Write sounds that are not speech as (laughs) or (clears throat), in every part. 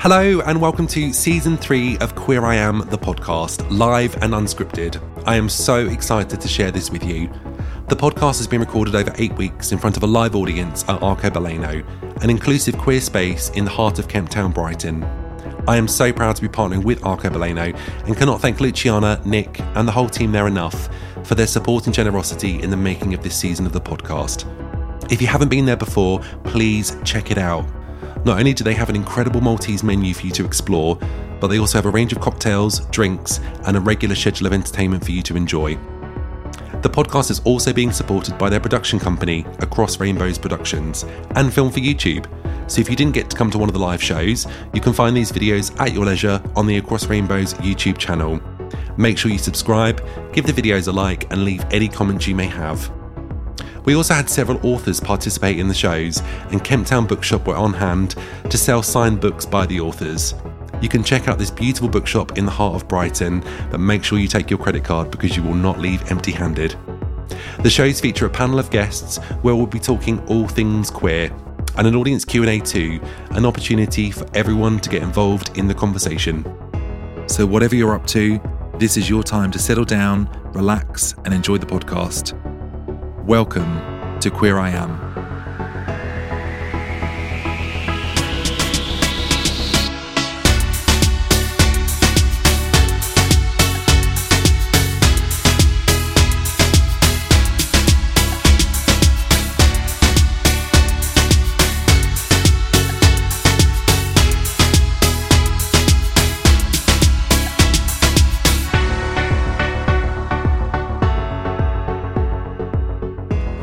Hello, and welcome to season three of Queer I Am, the podcast, live and unscripted. I am so excited to share this with you. The podcast has been recorded over eight weeks in front of a live audience at Arcobaleno, an inclusive queer space in the heart of Kemptown, Brighton. I am so proud to be partnering with Arcobaleno and cannot thank Luciana, Nick, and the whole team there enough for their support and generosity in the making of this season of the podcast. If you haven't been there before, please check it out. Not only do they have an incredible Maltese menu for you to explore, but they also have a range of cocktails, drinks, and a regular schedule of entertainment for you to enjoy. The podcast is also being supported by their production company, Across Rainbows Productions, and Film for YouTube. So if you didn't get to come to one of the live shows, you can find these videos at your leisure on the Across Rainbows YouTube channel. Make sure you subscribe, give the videos a like, and leave any comments you may have. We also had several authors participate in the shows, and Kemptown Bookshop were on hand to sell signed books by the authors. You can check out this beautiful bookshop in the heart of Brighton, but make sure you take your credit card because you will not leave empty handed. The shows feature a panel of guests where we'll be talking all things queer and an audience Q&A too, an opportunity for everyone to get involved in the conversation. So whatever you're up to, this is your time to settle down, relax and enjoy the podcast. Welcome to Queer I Am.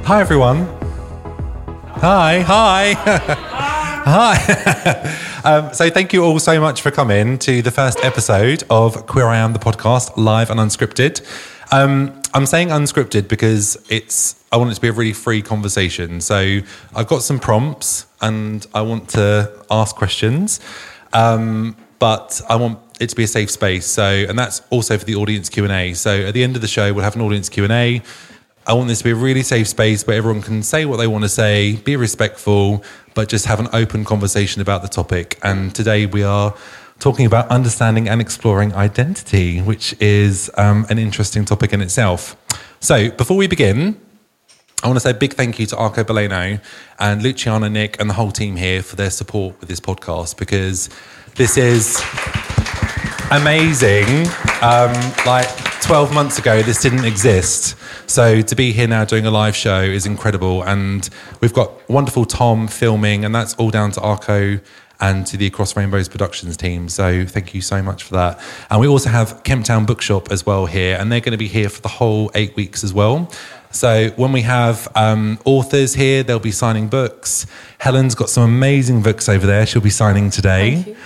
Hi, everyone. Hi, hi. (laughs) hi. (laughs) um, so, thank you all so much for coming to the first episode of Queer I Am, the podcast, live and unscripted. Um, I'm saying unscripted because it's I want it to be a really free conversation. So, I've got some prompts and I want to ask questions, um, but I want it to be a safe space. So, and that's also for the audience Q and A. So, at the end of the show, we'll have an audience Q and A. I want this to be a really safe space where everyone can say what they want to say, be respectful, but just have an open conversation about the topic. And today we are talking about understanding and exploring identity, which is um, an interesting topic in itself. So before we begin, I want to say a big thank you to Arcobaleno and Luciana, Nick, and the whole team here for their support with this podcast because this is amazing. Um, like 12 months ago, this didn't exist. So to be here now doing a live show is incredible. And we've got wonderful Tom filming, and that's all down to Arco and to the Across Rainbows Productions team. So thank you so much for that. And we also have Kemptown Bookshop as well here, and they're going to be here for the whole eight weeks as well. So when we have um, authors here, they'll be signing books. Helen's got some amazing books over there. She'll be signing today.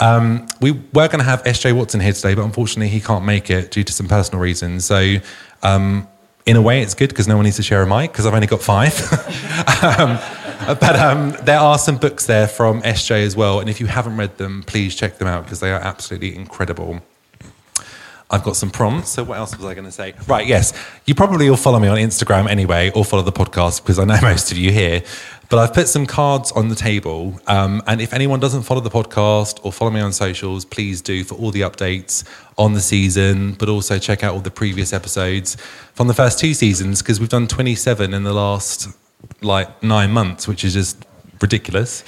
Um, we were going to have SJ Watson here today, but unfortunately he can't make it due to some personal reasons. So um, in a way, it's good because no one needs to share a mic because I've only got five. (laughs) um, but um, there are some books there from SJ as well. And if you haven't read them, please check them out because they are absolutely incredible. I've got some prompts. So, what else was I going to say? Right, yes. You probably all follow me on Instagram anyway, or follow the podcast because I know (laughs) most of you here. But I've put some cards on the table. Um, and if anyone doesn't follow the podcast or follow me on socials, please do for all the updates on the season, but also check out all the previous episodes from the first two seasons because we've done 27 in the last like nine months, which is just ridiculous.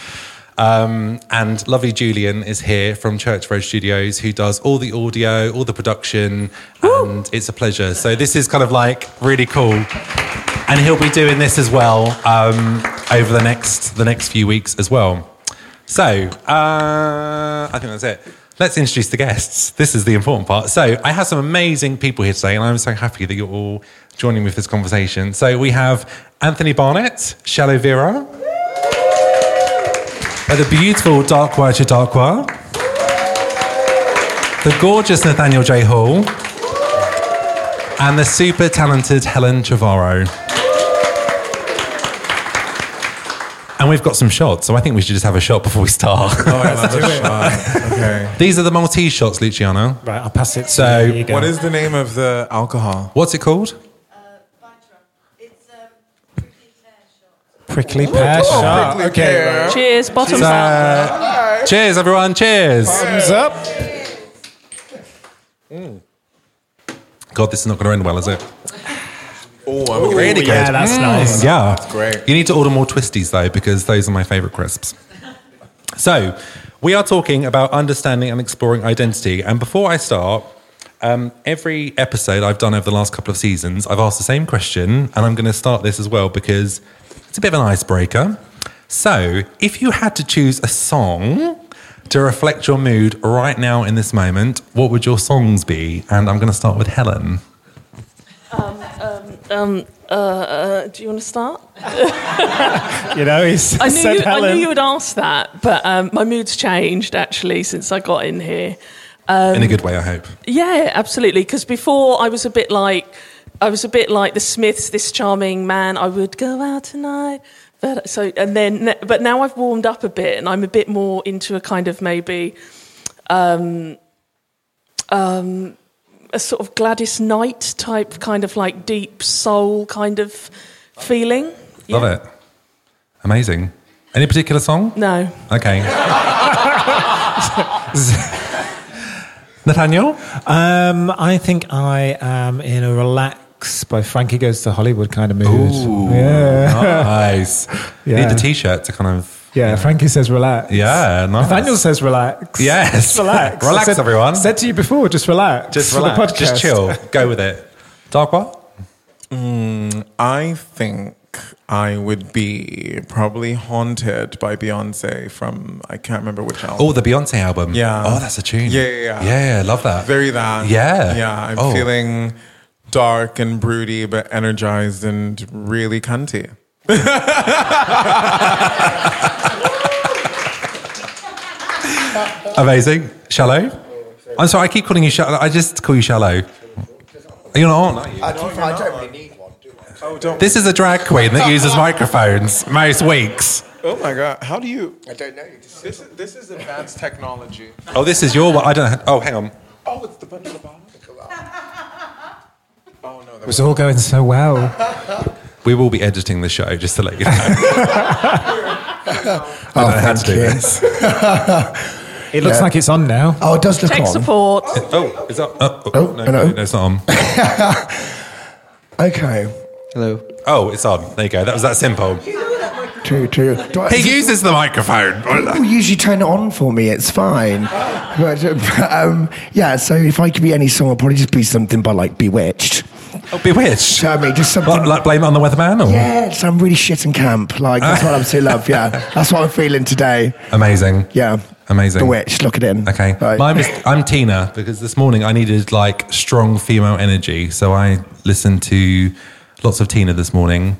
Um, and lovely Julian is here from Church Road Studios, who does all the audio, all the production, and it's a pleasure. So this is kind of like really cool, and he'll be doing this as well um, over the next the next few weeks as well. So uh, I think that's it. Let's introduce the guests. This is the important part. So I have some amazing people here today, and I'm so happy that you're all joining me for this conversation. So we have Anthony Barnett, Shallow Vera, the beautiful Darkwah Kyei-Darkwah, the gorgeous Nathaniel J. Hall, and the super talented Helen Trevorrow. And we've got some shots, so I think we should just have a shot before we start. (laughs) Okay. These are the Maltese shots, Luciano. Right, I'll pass it. to So, you. You. What is the name of the alcohol? What's it called? Prickly pear shot? prickly Okay, pear. Cheers, bottoms up. Cheers, everyone. Cheers. thumbs up. God, this is not going to end well, is it? Oh, I'm Really Yeah, good. that's nice. Yeah. That's great. You need to order more twisties, though, because those are my favourite crisps. So, we are talking about understanding and exploring identity. And before I start, um, every episode I've done over the last couple of seasons, I've asked the same question, and I'm going to start this as well because it's a bit of an icebreaker. So, if you had to choose a song to reflect your mood right now in this moment, what would your songs be? And I'm going to start with Helen. Um, uh, uh, do you want to start? (laughs) You know, he's I knew, said you, I knew you would ask that, but um, my mood's changed actually since I got in here. in a good way, I hope. Yeah, absolutely. Because before I was a bit like, I was a bit like the Smiths, this charming man. I would go out tonight, but so and then, but now I've warmed up a bit, and I'm a bit more into a kind of maybe, um, um, a sort of Gladys Knight type, kind of like deep soul kind of feeling. Love Yeah. it. Amazing. Any particular song? No. Okay. (laughs) Nathaniel? Um, I think I am in a relax by Frankie Goes to Hollywood kind of mood. Yeah. Nice. You (laughs) Yeah. need a t-shirt to kind of... Yeah, Frankie says relax. Yeah, nice. Nathaniel says relax. Yes. Just relax. (laughs) Relax, I said, everyone. Said to you before, just relax. Just for the relax. Just chill. Go with it. Darkwah? Mm, I think I would be probably haunted by Beyonce from I can't remember which album. Oh, the Beyonce album. Yeah. Oh, that's a tune. Yeah, yeah, yeah. Yeah, love that. Very that. Yeah. Yeah. I'm Oh. feeling dark and broody, but energized and really cunty. (laughs) Amazing. Shallow? I'm sorry, I keep calling you Shallow. I just call you Shallow. You're not on, are you? I don't, I don't really need one, do I? Oh, don't. This is a drag queen that uses microphones most weeks. oh my God. How do you? I don't know. This is, this is advanced technology. Oh, this is your one. I don't. Oh, hang on. Oh, it's the button of the bottom. Oh no. It was all going so well. (laughs) We will be editing the show, just to let you know. I (laughs) don't to do this. (laughs) It looks like it's on now. Oh, it does look Tech on. support. Oh, is that? Oh, oh, Oh, no, hello. no, it's not on. Okay. Hello. Oh, it's on. There you go. That was that simple. Two, two. Do I, He uses the microphone. People usually turn it on for me. It's fine. But, um, yeah. So if I could be any song, I'd probably just be something by like Bewitched. (laughs) Oh, bewitched. I mean, just something. What, like blame it on the weatherman? Or? yeah, some really shit in camp. Like that's what I'm so love. Yeah, (laughs) that's what I'm feeling today. Amazing. Yeah. Amazing. Bewitched. Look it. In. Okay. Right. Mine was, I'm Tina because this morning I needed like strong female energy. So I listened to lots of Tina this morning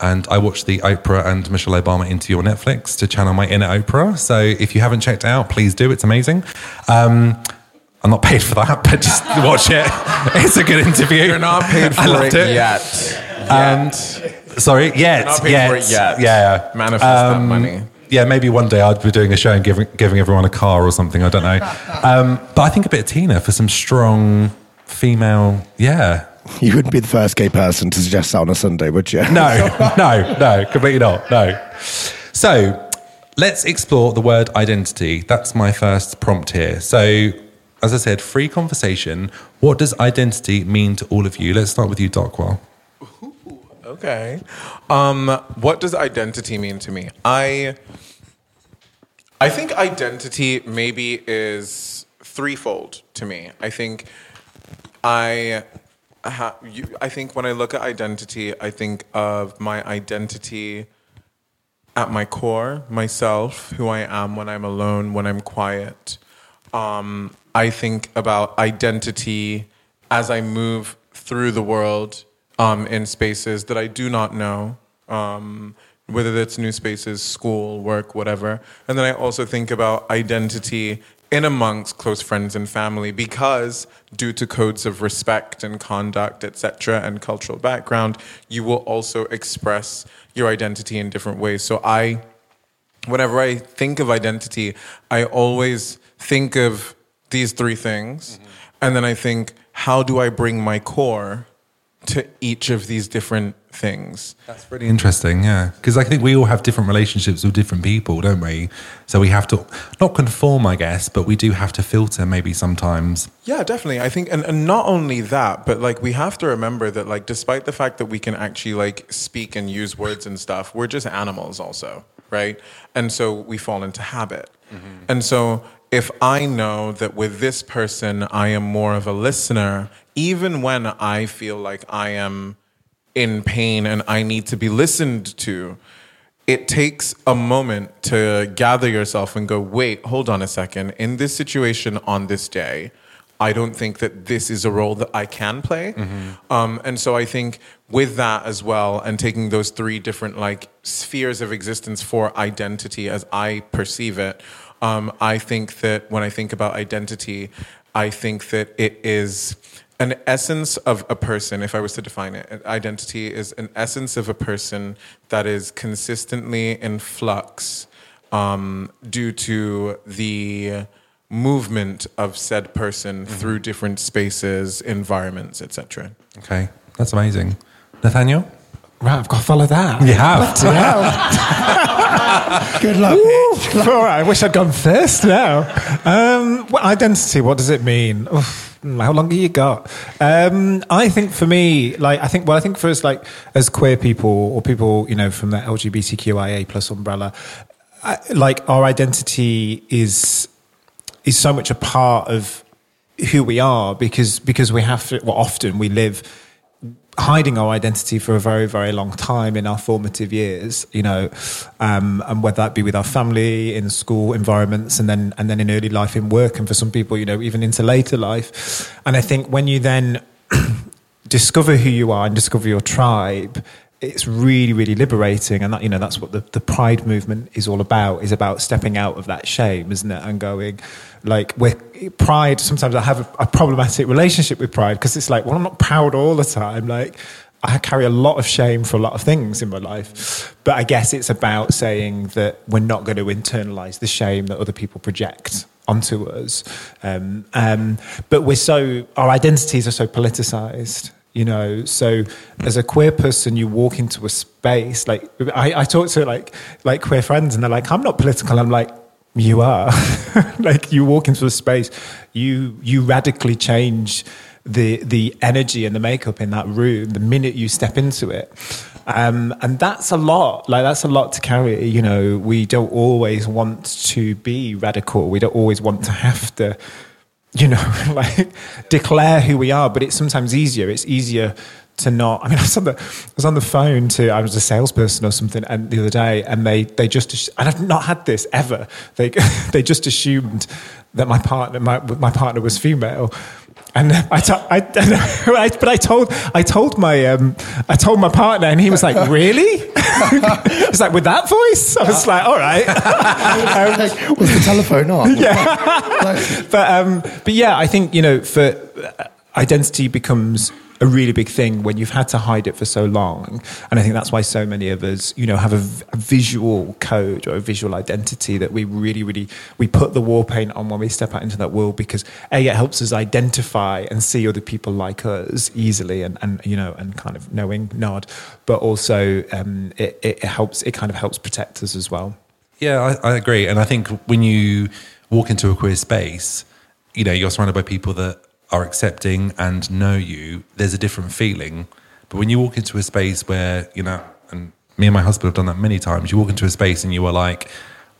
and I watched the Oprah and Michelle Obama interview on Netflix to channel my inner Oprah. So if you haven't checked out, please do. It's amazing. Um, I'm not paid for that, (laughs) but just watch it. (laughs) It's a good interview. You're not paid for I loved it, it. yet. And sorry, yet, Not paid yet, for it yet. Yeah, Manifest that Um, money. Yeah, maybe one day I'd be doing a show and giving giving everyone a car or something. I don't know. Um, but I think a bit of Tina for some strong female. Yeah. You wouldn't be the first gay person to suggest that on a Sunday, would you? No, (laughs) no, no, completely not. No. So let's explore the word identity. That's my first prompt here. So, as I said, free conversation. What does identity mean to all of you? Let's start with you, Darkwah. Okay. Um, what does identity mean to me? I I think identity maybe is threefold to me. I think I ha- you, I think when I look at identity, I think of my identity at my core, myself, who I am when I'm alone, when I'm quiet. Um, I think about identity as I move through the world um, in spaces that I do not know, um, whether that's new spaces, school, work, whatever. And then I also think about identity in amongst close friends and family because due to codes of respect and conduct etc and cultural background you will also express your identity in different ways so i whenever i think of identity i always think of these three things and then i think how do i bring my core to each of these different things That's really interesting, yeah. Because I think we all have different relationships with different people, don't we? So we have to not conform, I guess, but we do have to filter maybe sometimes. Yeah, definitely. I think, and, and not only that, but like we have to remember that, like, despite the fact that we can actually like speak and use words and stuff, we're just animals, also, right? And so we fall into habit. Mm-hmm. And so if I know that with this person, I am more of a listener, even when I feel like I am in pain and I need to be listened to, it takes a moment to gather yourself and go, wait, hold on a second. In this situation on this day, I don't think that this is a role that I can play. Um, and so I think with that as well, and taking those three different like spheres of existence for identity as I perceive it, um, I think that when I think about identity, I think that it is an essence of a person, if I was to define it, identity is an essence of a person that is consistently in flux um, due to the movement of said person through different spaces, environments, etc. Okay, that's amazing. Nathaniel? Right, I've got to follow that. You have. (laughs) (laughs) Good luck. All right, I wish I'd gone first now. Um, well, identity, what does it mean? Oof, how long have you got? Um, I think for me, like, I think, well, I think for us, like, as queer people or people, you know, from the LGBTQIA plus umbrella, I, like, our identity is is so much a part of who we are because because we have to. Well, often we live hiding our identity for a very, very long time in our formative years, you know, um, and whether that be with our family, in school environments, and then and then in early life in work, and for some people, you know, even into later life. And I think when you then (clears throat) discover who you are and discover your tribe, it's really, really liberating. And that, you know, that's what the, the pride movement is all about, is about stepping out of that shame, isn't it? And going, like, with pride, sometimes I have a, a problematic relationship with pride because it's like, well, I'm not proud all the time. Like, I carry a lot of shame for a lot of things in my life. But I guess it's about saying that we're not going to internalize the shame that other people project onto us. Um, um, but we're so, our identities are so politicized. You know, so as a queer person, you walk into a space like I, I talk to like like queer friends, and they're like, "I'm not political." I'm like, "You are." (laughs) like you walk into a space, you you radically change the the energy and the makeup in that room the minute you step into it um, and that's a lot like that's a lot to carry you know we don't always want to be radical we don't always want to have to you know (laughs) like declare who we are but it's sometimes easier. It's easier to not I mean (laughs) I was on the I was on the phone to I was a salesperson or something and the other day and they they just and I've not had this ever. They (laughs) they just assumed that my partner my my partner was female and I, to, I, (laughs) I, but I told, I told my, um, I told my partner, and he was like, "Really?" (laughs) He's like, "With that voice?" I was like, "All right." (laughs) um, Was the telephone on? yeah. but um, but yeah, I think you know, for uh, identity becomes a really big thing when you've had to hide it for so long, and I think that's why so many of us, you know, have a visual code or a visual identity that we really, really we put the war paint on when we step out into that world because a it helps us identify and see other people like us easily and and you know and kind of knowing nod, but also um, it, it helps it kind of helps protect us as well. Yeah, I, I agree. And I think when you walk into a queer space, you know, you're surrounded by people that are accepting and know you. There's a different feeling But when you walk into a space where, you know, and me and my husband have done that many times, you walk into a space and you are like,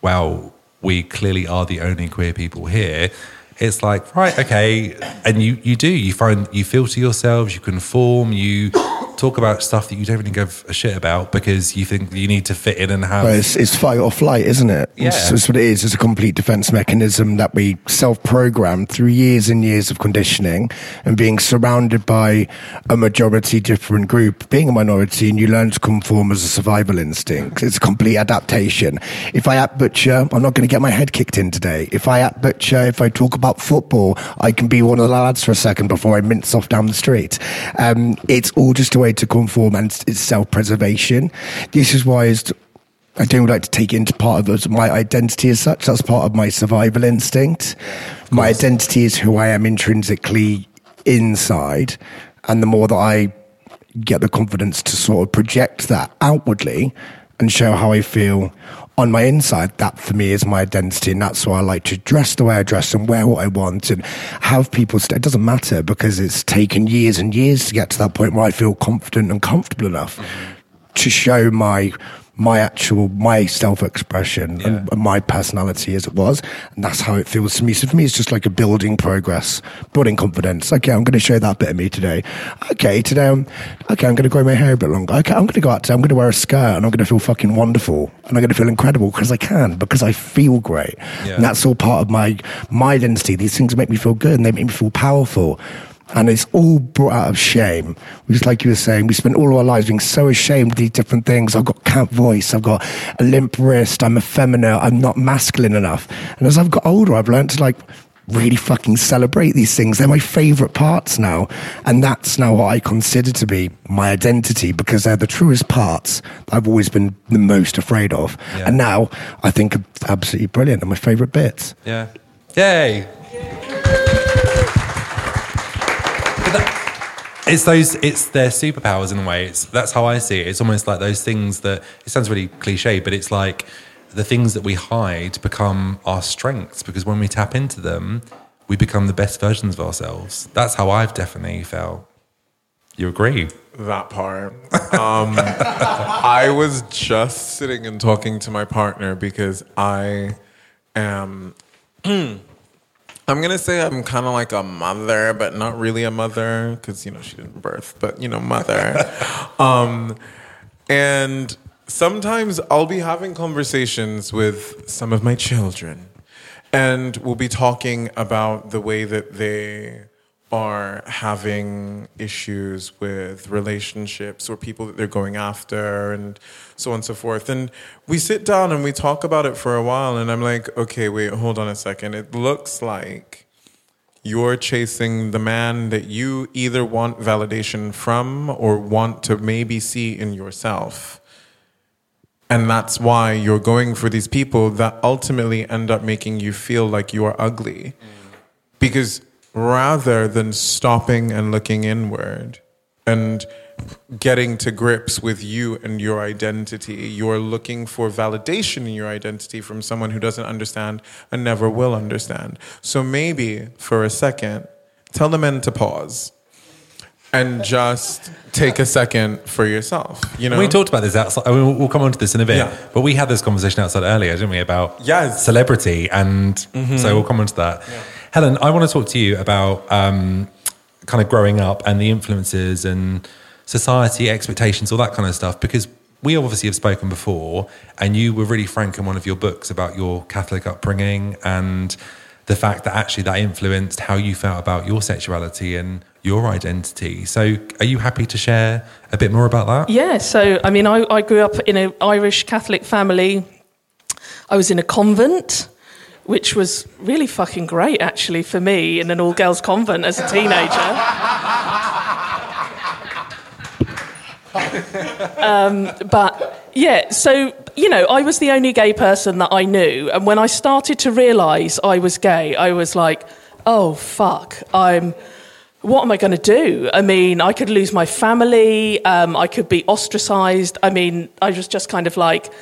wow, we clearly are the only queer people here. It's like, right, okay. And you, you do, you find, you filter yourselves, you conform, you talk about stuff that you don't really give a shit about because you think you need to fit in and have. Well, it's, it's fight or flight, isn't it? Yeah. It's, it's what it is. It's a complete defense mechanism that we self program through years and years of conditioning and being surrounded by a majority different group, being a minority, and you learn to conform as a survival instinct. It's a complete adaptation. If I act butcher, I'm not going to get my head kicked in today. If I act butcher, if I talk about football, I can be one of the lads for a second before I mince off down the street. Um, it's all just a way to conform and it's self preservation. This is why I don't like to take into part of my identity as such. That's part of my survival instinct. My identity is who I am intrinsically inside. And the more that I get the confidence to sort of project that outwardly and show how I feel on my inside, that for me is my identity. And that's why I like to dress the way I dress and wear what I want and have people, st- it doesn't matter because it's taken years and years to get to that point where I feel confident and comfortable enough to show my my actual my self expression and, and my personality as it was, and that's how it feels to me. So for me, it's just like a building progress, building confidence. Okay, I'm going to show that bit of me today. Okay, today I'm okay. I'm going to grow my hair a bit longer. Okay, I'm going to go out today. I'm going to wear a skirt, and I'm going to feel fucking wonderful, and I'm going to feel incredible because I can because I feel great, and that's all part of my my identity. These things make me feel good, and they make me feel powerful. And it's all brought out of shame. Just like you were saying, we spent all our lives being so ashamed of these different things. I've got camp voice. I've got a limp wrist. I'm effeminate. I'm not masculine enough. And as I've got older, I've learned to like really fucking celebrate these things. They're my favorite parts now. And that's now what I consider to be my identity because they're the truest parts that I've always been the most afraid of. And now I think are absolutely brilliant. They're my favorite bits. Yeah. Yay. But it's those it's their superpowers in a way. It's that's how I see it. It's almost like those things that it sounds really cliche, but it's like the things that we hide become our strengths because when we tap into them, we become the best versions of ourselves. That's how I've definitely felt. You agree? That part. Um, (laughs) I was just sitting and talking to my partner because I am. (clears throat) I'm gonna say I'm kind of like a mother, but not really a mother because you know she didn't birth, but you know mother. (laughs) um, and sometimes I'll be having conversations with some of my children, and we'll be talking about the way that they are having issues with relationships or people that they're going after and so on and so forth. And we sit down and we talk about it for a while and I'm like, okay, wait, hold on a second. It looks like you're chasing the man that you either want validation from or want to maybe see in yourself. And that's why you're going for these people that ultimately end up making you feel like you are ugly. Mm. Because rather than stopping and looking inward and getting to grips with you and your identity, you're looking for validation in your identity from someone who doesn't understand and never will understand. So maybe for a second, tell the men to pause and just take a second for yourself. You know, We talked about this outside. I mean, we'll- come on to this in a bit. Yeah. But we had this conversation outside earlier, didn't we, about Yes. celebrity? And mm-hmm. so we'll come on to that. Helen, I want to talk to you about um, kind of growing up and the influences and society expectations, all that kind of stuff, because we obviously have spoken before, and you were really frank in one of your books about your Catholic upbringing and the fact that actually that influenced how you felt about your sexuality and your identity. So, are you happy to share a bit more about that? Yeah, so I mean, I, I grew up in an Irish Catholic family. I was in a convent, which was really fucking great, actually, for me in an all girls convent as a teenager. um, but yeah, so, you know, I was the only gay person that I knew. And when I started to realise I was gay, I was like, oh, fuck, I'm what am I going to do? I mean, I could lose my family. Um, I could be ostracized. I mean, I was just kind of like,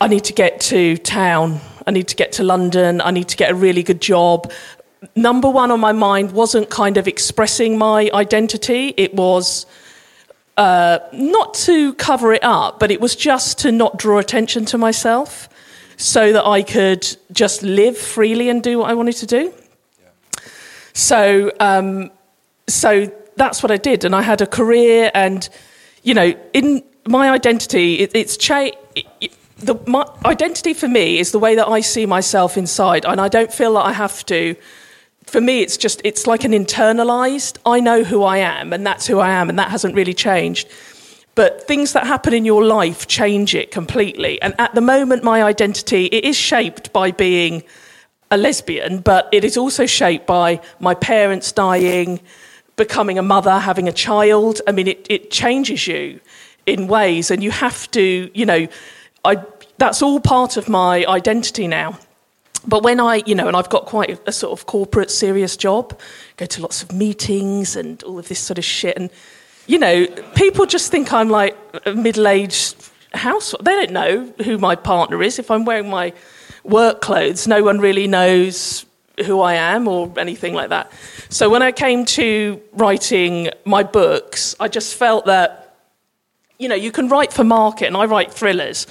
I need to get to town. I need to get to London. I need to get a really good job. Number one on my mind wasn't kind of expressing my identity. It was uh, not to cover it up, but it was just to not draw attention to myself so that I could just live freely and do what I wanted to do. So, um, so that's what I did, and I had a career, and you know, in my identity, it, it's cha- it, it, the, my identity for me is the way that I see myself inside, and I don't feel that I have to. For me, it's just it's like an internalized. I know who I am, and that's who I am, and that hasn't really changed. But things that happen in your life change it completely. And at the moment, my identity it is shaped by being a lesbian, but it is also shaped by my parents dying, becoming a mother, having a child. I mean, it, it changes you in ways, and you have to, you know, I, that's all part of my identity now. But when I, you know, and I've got quite a, sort of corporate, serious job, go to lots of meetings and all of this sort of shit, and you know, people just think I'm like a middle-aged housewife. They don't know who my partner is. If I'm wearing my work clothes, no one really knows who I am or anything like that. So when I came to writing my books, I just felt that, you know, you can write for market, and I write thrillers.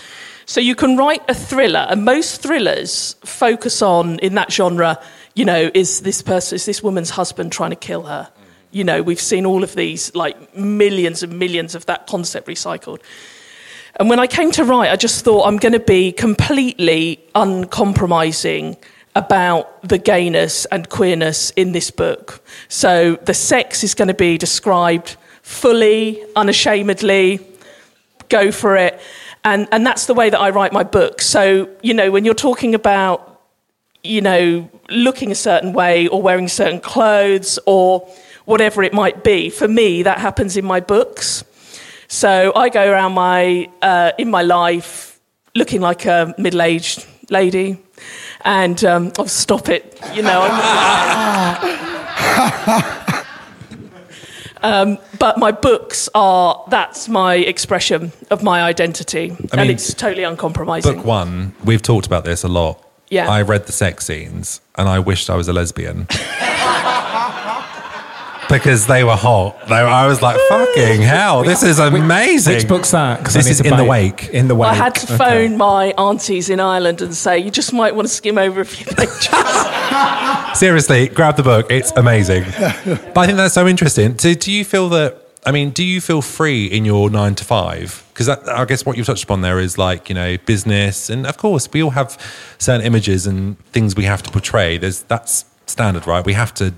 So you can write a thriller, and most thrillers focus on, in that genre, you know, is this person, is this woman's husband trying to kill her? You know, we've seen all of these, like millions and millions of that concept recycled. And when I came to write, I just thought I'm going to be completely uncompromising about the gayness and queerness in this book. So the sex is going to be described fully, unashamedly, go for it. And, and that's the way that I write my book. So, you know, when you're talking about, you know, looking a certain way or wearing certain clothes or whatever it might be, for me, that happens in my books. So I go around my, uh, in my life looking like a middle aged lady. And um, I'll oh, stop it, you know. (laughs) (laughs) um, but my books are that's my expression of my identity, I and it's totally uncompromising. Book one, we've talked about this a lot. Yeah. I read the sex scenes and I wished I was a lesbian. (laughs) because they were hot. They were, I was like, fucking hell, this is amazing. Which book's that? 'Cause I This is to In the Wake. In the wake. I had to Okay. phone my aunties in Ireland and say, you just might want to skim over a few pages. (laughs) Seriously, grab the book. It's amazing. but I think that's so interesting. So, do you feel that? I mean, do you feel free in your nine to five? Because I guess what you've touched upon there is like you know business, and of course we all have certain images and things we have to portray. There's that's standard, right? We have to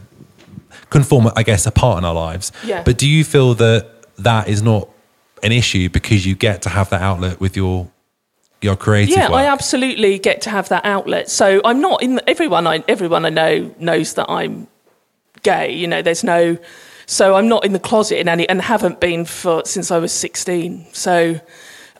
conform, I guess, a part in our lives. Yeah. But do you feel that that is not an issue because you get to have that outlet with your your creative yeah, work? I absolutely get to have that outlet. So I'm not in everyone. I everyone I know knows that I'm gay. You know, there's no. So I'm not in the closet in any, and haven't been for since I was 16. So,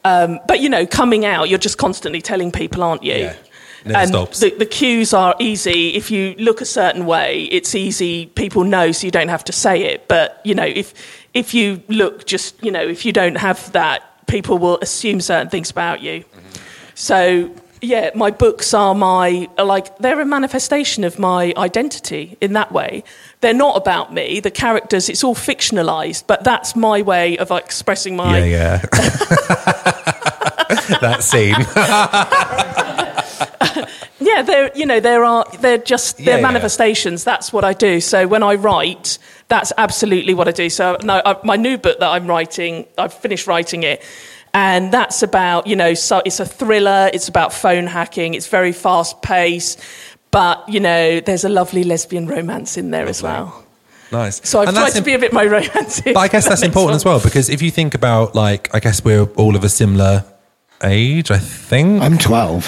um, but you know, coming out, you're just constantly telling people, aren't you? Yeah. Never and stops. The, the cues are easy. If you look a certain way, it's easy. People know, so you don't have to say it. But you know, if if you look just, you know, if you don't have that, people will assume certain things about you. Mm-hmm. So yeah, my books are my are like they're a manifestation of my identity in that way. They're not about me. The characters, it's all fictionalized, but that's my way of expressing my yeah, yeah. (laughs) that scene. (laughs) Yeah, they're you know there are they're just they're yeah. manifestations. That's what I do. So when I write, that's absolutely what I do. So no, I, my new book that I'm writing, I've finished writing it, and that's about you know so it's a thriller. It's about phone hacking. It's very fast paced, but you know there's a lovely lesbian romance in there as well. Nice. So I've And tried to be a bit more (laughs) romantic. But I guess that's important as well because if you think about like, I guess we're all of a similar age. I think. I'm 12.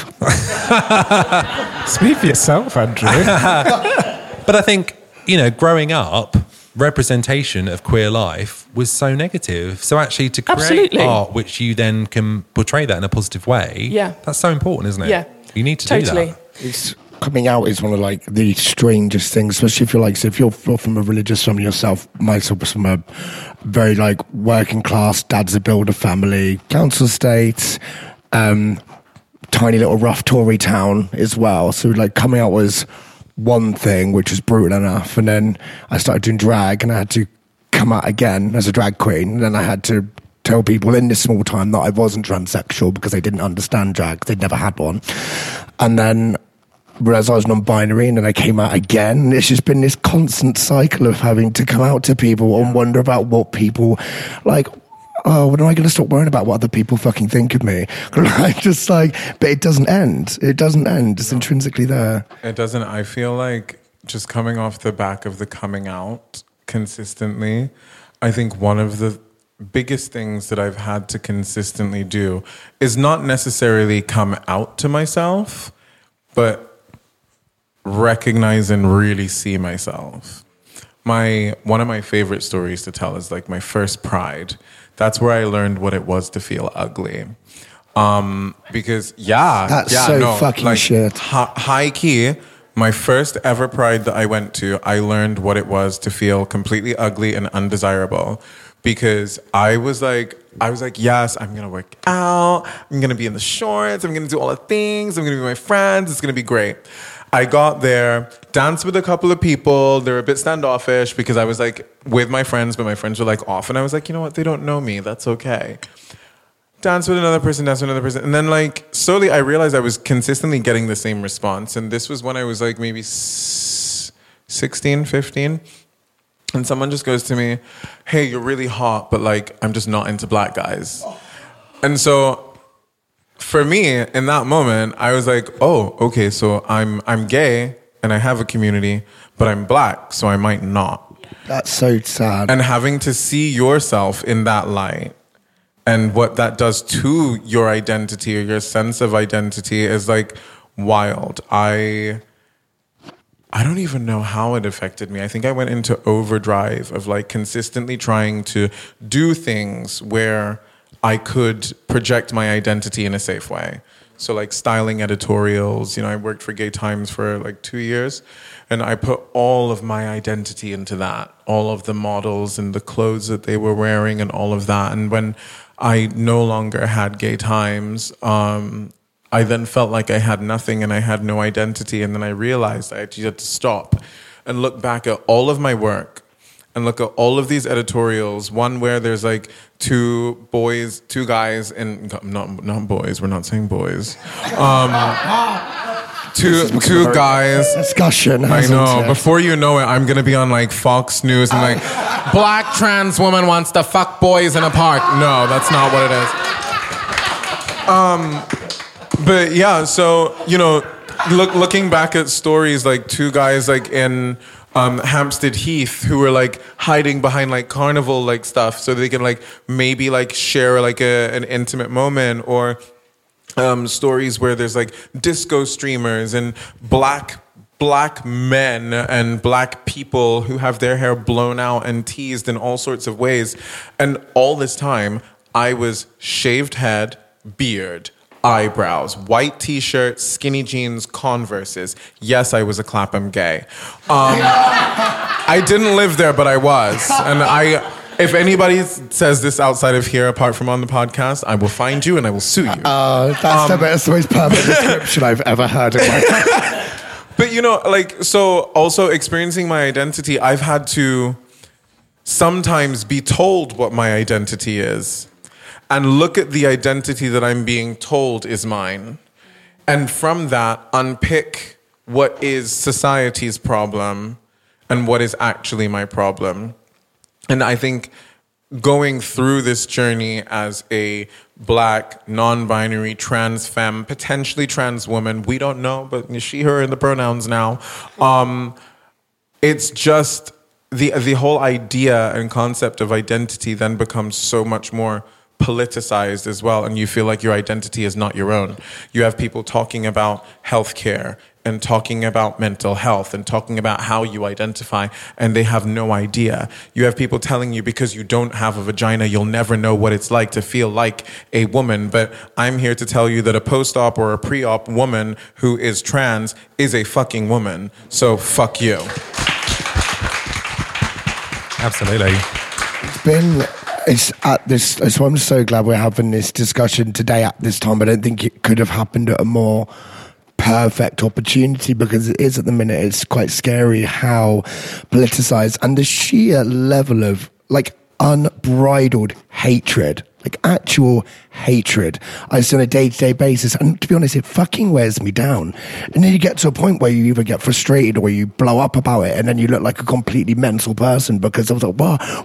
Speak for yourself, Andrew. (laughs) But I think you know, growing up, representation of queer life was so negative. So actually, to create Absolutely. art which you then can portray that in a positive way, Yeah. that's so important, isn't it? Yeah. you need to totally. do that. It's coming out is one of like the strangest things, especially if you're like, so if you're from a religious family yourself, myself from a very like working class, dad's a builder family, council estate, um, tiny little rough Tory town as well. So like coming out was one thing, which was brutal enough. And then I started doing drag and I had to come out again as a drag queen. And then I had to tell people in this small time that I wasn't transsexual because they didn't understand drag. They'd never had one. And then realized I was non-binary and then I came out again. It's just been this constant cycle of having to come out to people and wonder about what people like. Oh, when am I going to stop worrying about what other people fucking think of me? (laughs) Like, just like, but it doesn't end. It doesn't end. It's intrinsically there. It doesn't. I feel like just coming off the back of the coming out consistently, I think one of the biggest things that I've had to consistently do is not necessarily come out to myself, but recognize and really see myself. My one of my favorite stories to tell is like my first pride. That's where I learned what it was to feel ugly. Um, because yeah, That's yeah, so no, fucking like, shit. hi- high key, my first ever pride that I went to, I learned what it was to feel completely ugly and undesirable. Because I was like, I was like, yes, I'm gonna work out. I'm gonna be in the shorts. I'm gonna do all the things. I'm gonna be with my friends. It's gonna be great. I got there, danced with a couple of people. They were a bit standoffish because I was like with my friends, but my friends were like off, and I was like, you know what? They don't know me. That's okay dance with another person, dance with another person. And then, like, slowly I realized I was consistently getting the same response. And this was when I was like maybe s- 16, 15. And someone just goes to me, Hey, you're really hot, but like, I'm just not into black guys. And so for me, in that moment, I was like, Oh, okay, so I'm, I'm gay and I have a community, but I'm black, so I might not. That's so sad. and having to see yourself in that light and what that does to your identity or your sense of identity is like wild. I i don't even know how it affected me. I think i went into overdrive of like consistently trying to do things where i could project my identity in a safe way. So like styling editorials you know i worked for gay times for like two years and i put all of my identity into that. All of the models and the clothes that they were wearing and all of that. And when i no longer had gay times um, I then felt like I had nothing and I had no identity. And then I realized I actually had to stop and look back at all of my work and look at all of these editorials. One where there's like two boys, two guys, and not not boys. We're not saying boys. (laughs) Um, two two guys. Discussion. I know. it? Before you know it, I'm gonna be on like Fox News and like, (laughs) black trans woman wants to fuck boys in a park. No, that's not what it is. Um, but yeah, so you know, look, looking back at stories like two guys like in um, Hampstead Heath who were like hiding behind like carnival like stuff so they can like maybe like share like a, an intimate moment or um, stories where there's like disco streamers and black black men and black people who have their hair blown out and teased in all sorts of ways. And all this time i was shaved head beard eyebrows white t-shirt skinny jeans converses. Yes i was a clapham gay. Um, i didn't live there but i was. And i if anybody says this outside of here apart from on the podcast i will find you and i will sue you. Uh, that's Um, the best, most perfect description I've ever heard of my (laughs) But you know, like, so also experiencing my identity, I've had to sometimes be told what my identity is and look at the identity that I'm being told is mine. And from that, unpick what is society's problem and what is actually my problem. And I think going through this journey as a black, non binary, trans femme, potentially trans woman, we don't know, but she, her, and the pronouns now. Um, it's just the, the whole idea and concept of identity then becomes so much more politicized as well and you feel like your identity is not your own you have people talking about healthcare and talking about mental health and talking about how you identify and they have no idea you have people telling you because you don't have a vagina you'll never know what it's like to feel like a woman but i'm here to tell you that a post-op or a pre-op woman who is trans is a fucking woman so fuck you Absolutely. It's been. It's at this. So I'm so glad we're having this discussion today at this time. I don't think it could have happened at a more perfect opportunity because it is at the minute. It's quite scary how politicized and the sheer level of like unbridled hatred like actual hatred. I just on a day to day basis. And to be honest, it fucking wears me down. And then you get to a point where you either get frustrated or you blow up about it and then you look like a completely mental person because I was like,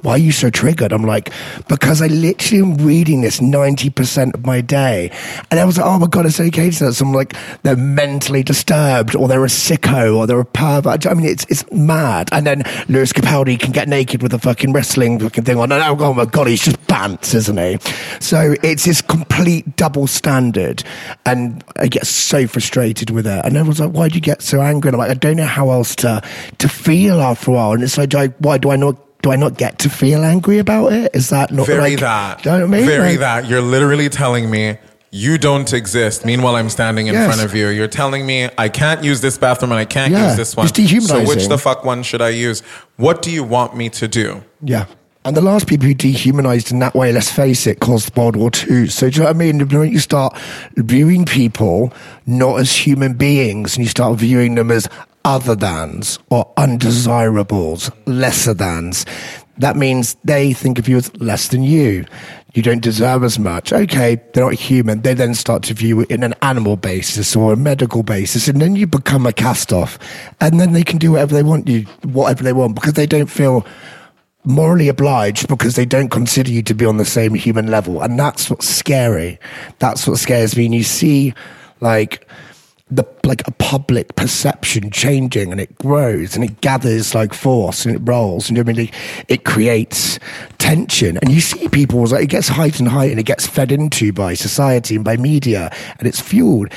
why are you so triggered? I'm like, because I literally am reading this 90% of my day. And I was like, oh my God, it's okay to that. So I'm like, they're mentally disturbed or they're a sicko or they're a pervert. I mean, it's, it's mad. And then Lewis Capaldi can get naked with a fucking wrestling fucking thing on. And oh my God, he's just pants, isn't he? So it's this complete double standard. And I get so frustrated with it. And everyone's like, why do you get so angry? And I'm like, I don't know how else to, to feel after a while. And it's like, do I, why do I not do I not get to feel angry about it? Is that not very like, that? Do you know I mean? Very Like- that. You're literally telling me you don't exist. Meanwhile, I'm standing in Yes. front of you. You're telling me I can't use this bathroom and I can't Yeah, use this one. So which the fuck one should I use? What do you want me to do? Yeah. And the last people who dehumanized in that way, let's face it, caused World War II. So do you know what I mean? When you start viewing people not as human beings and you start viewing them as other thans or undesirables, lesser thans, that means they think of you as less than you. You don't deserve as much. Okay, they're not human. They then start to view it in an animal basis or a medical basis, and then you become a cast off. And then they can do whatever they want you, whatever they want, because they don't feel morally obliged because they don't consider you to be on the same human level. And that's what's scary. That's what scares me. And you see, like, the like a public perception changing and it grows and it gathers like force and it rolls and I mean it, creates tension and you see people like it gets height and height and it gets fed into by society and by media and it's fueled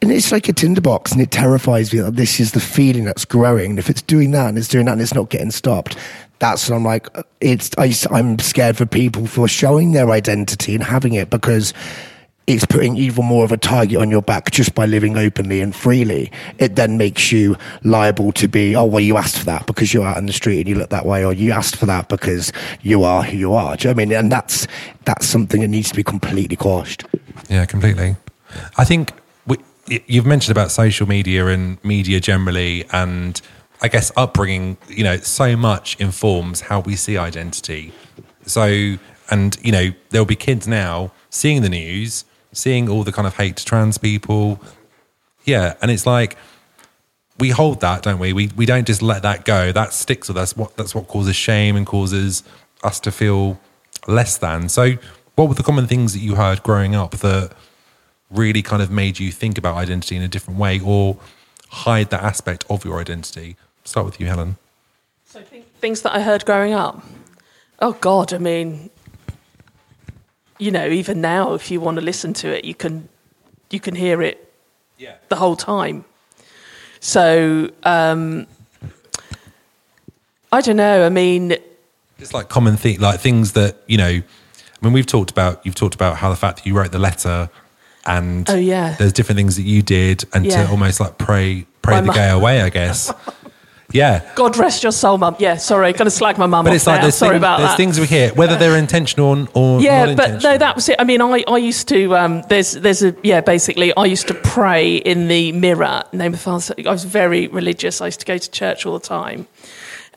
and it's like a tinderbox and it terrifies me that this is the feeling that's growing and if it's doing that and it's doing that and it's not getting stopped that's when I'm like it's I, I'm scared for people for showing their identity and having it because it's putting even more of a target on your back just by living openly and freely. It then makes you liable to be, oh, well, you asked for that because you're out in the street and you look that way, or you asked for that because you are who you are. Do you know I mean? And that's, that's something that needs to be completely quashed. Yeah, completely. I think we, you've mentioned about social media and media generally, and I guess upbringing. You know, so much informs how we see identity. So, and you know, there'll be kids now seeing the news, seeing all the kind of hate to trans people. Yeah, and it's like we hold that, don't we? We we don't just let that go. That sticks with us. What that's what causes shame and causes us to feel less than. So, what were the common things that you heard growing up that really kind of made you think about identity in a different way or hide that aspect of your identity? Start with you, Helen. So things that I heard growing up. Oh God, I mean, you know, even now, if you want to listen to it, you can, you can hear it yeah. the whole time. So um, I don't know. I mean, It's like common thing, like things that you know. I mean, we've talked about. You've talked about how the fact that you wrote the letter, and Oh, yeah. there's different things that you did, and Yeah. to almost like pray pray My the mu- gay away, I guess. (laughs) yeah, God rest your soul, mum. Yeah, sorry, gonna slag my mum but it's like there's, Sorry thing- about there's things we hear, whether they're intentional or yeah, not but no, that was it. I mean, I, I used to. Um, there's there's a yeah. Basically, I used to pray in the mirror. Name of the Father. I was very religious. I used to go to church all the time,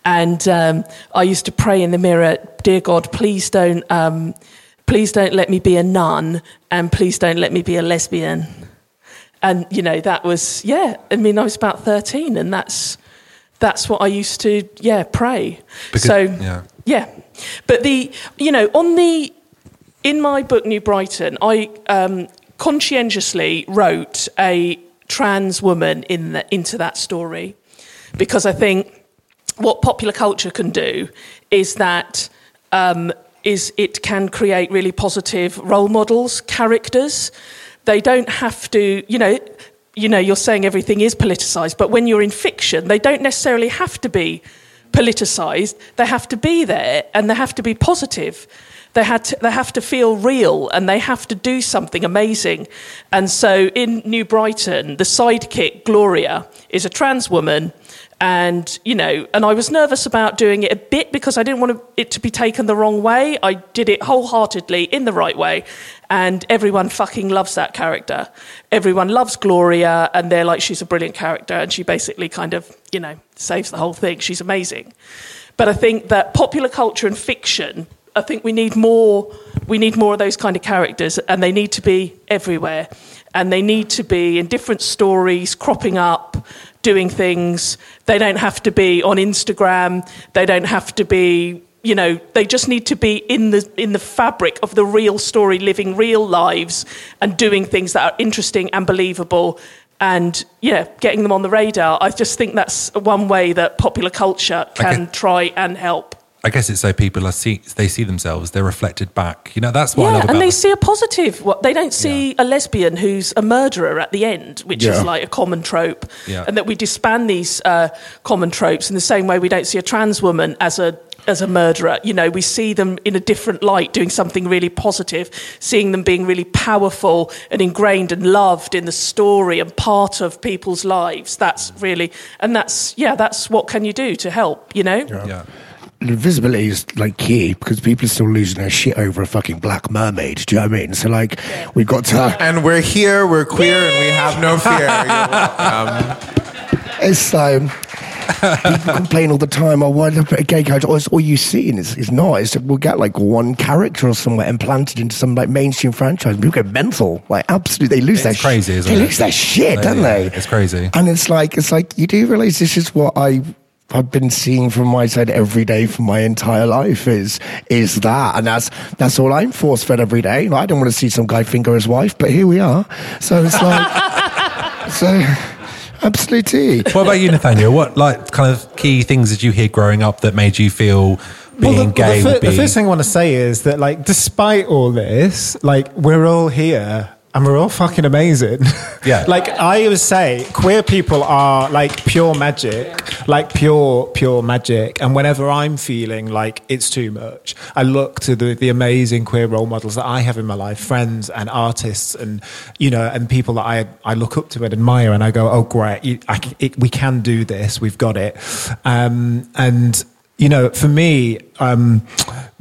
and um, I used to pray in the mirror. Dear God, please don't. Um, please don't let me be a nun, and please don't let me be a lesbian. And you know that was yeah. I mean, I was about thirteen, and that's that's what I used to yeah pray. Because- so yeah. yeah, but the you know on the in my book New Brighton, I um, conscientiously wrote a trans woman in the, into that story because I think what popular culture can do is that um, is it can create really positive role models, characters. They don't have to, you know, you know, you're saying everything is politicized, but when you're in fiction, they don't necessarily have to be politicized. They have to be there and they have to be positive. They, had to, they have to feel real and they have to do something amazing. And so in New Brighton, the sidekick, Gloria, is a trans woman. And, you know, and I was nervous about doing it a bit because I didn't want it to be taken the wrong way. I did it wholeheartedly in the right way. And everyone fucking loves that character. Everyone loves Gloria and they're like, she's a brilliant character. And she basically kind of, you know, saves the whole thing. She's amazing. But I think that popular culture and fiction, I think we need more. We need more of those kind of characters, and they need to be everywhere, and they need to be in different stories, cropping up, doing things. They don't have to be on Instagram. They don't have to be. You know, they just need to be in the in the fabric of the real story, living real lives, and doing things that are interesting and believable and yeah, getting them on the radar. I just think that's one way that popular culture can Okay. try and help. I guess it's so people are see they see themselves, they're reflected back. You know, that's what I yeah, love about and they the- see a positive. What they don't see a lesbian who's a murderer at the end, which Yeah. is like a common trope, Yeah. and that we disband these uh, common tropes in the same way we don't see a trans woman as a as a murderer. You know, we see them in a different light, doing something really positive, seeing them being really powerful and ingrained and loved in the story and part of people's lives. That's really, and that's yeah, that's what can you do to help? You know. yeah. Visibility is like key because people are still losing their shit over a fucking black mermaid. Do you know what I mean? So like, we've got to. And we're here, we're queer, and we have no (laughs) fear. You're welcome. It's um, people complain all the time. Oh, why look at a gay character? Oh, it's all you see, and it's, it's not. It's we'll get like one character or somewhere implanted into some like mainstream franchise. People get mental, like absolutely. They lose their crazy, sh- isn't They it? lose their shit, Yeah, don't yeah, they? it's crazy. And it's like it's like you do realize this is what I. I've been seeing from my side every day for my entire life is is that, and that's that's all I'm force fed every day. Like, I don't want to see some guy finger his wife, but here we are. So it's like, (laughs) so absolutely. What about you, Nathaniel? What like kind of key things did you hear growing up that made you feel being Well, the, gay the, fir- would be? the first thing I want to say is that, like, despite all this, like, we're all here and we're all fucking amazing. (laughs) Yeah. like, I always say, queer people are like pure magic, like pure, pure magic. And whenever I'm feeling like it's too much, I look to the, the amazing queer role models that I have in my life, friends and artists and, you know, and people that I, I look up to and admire. And I go, oh, great, you, I, it, we can do this. We've got it. Um, and, you know, for me, um,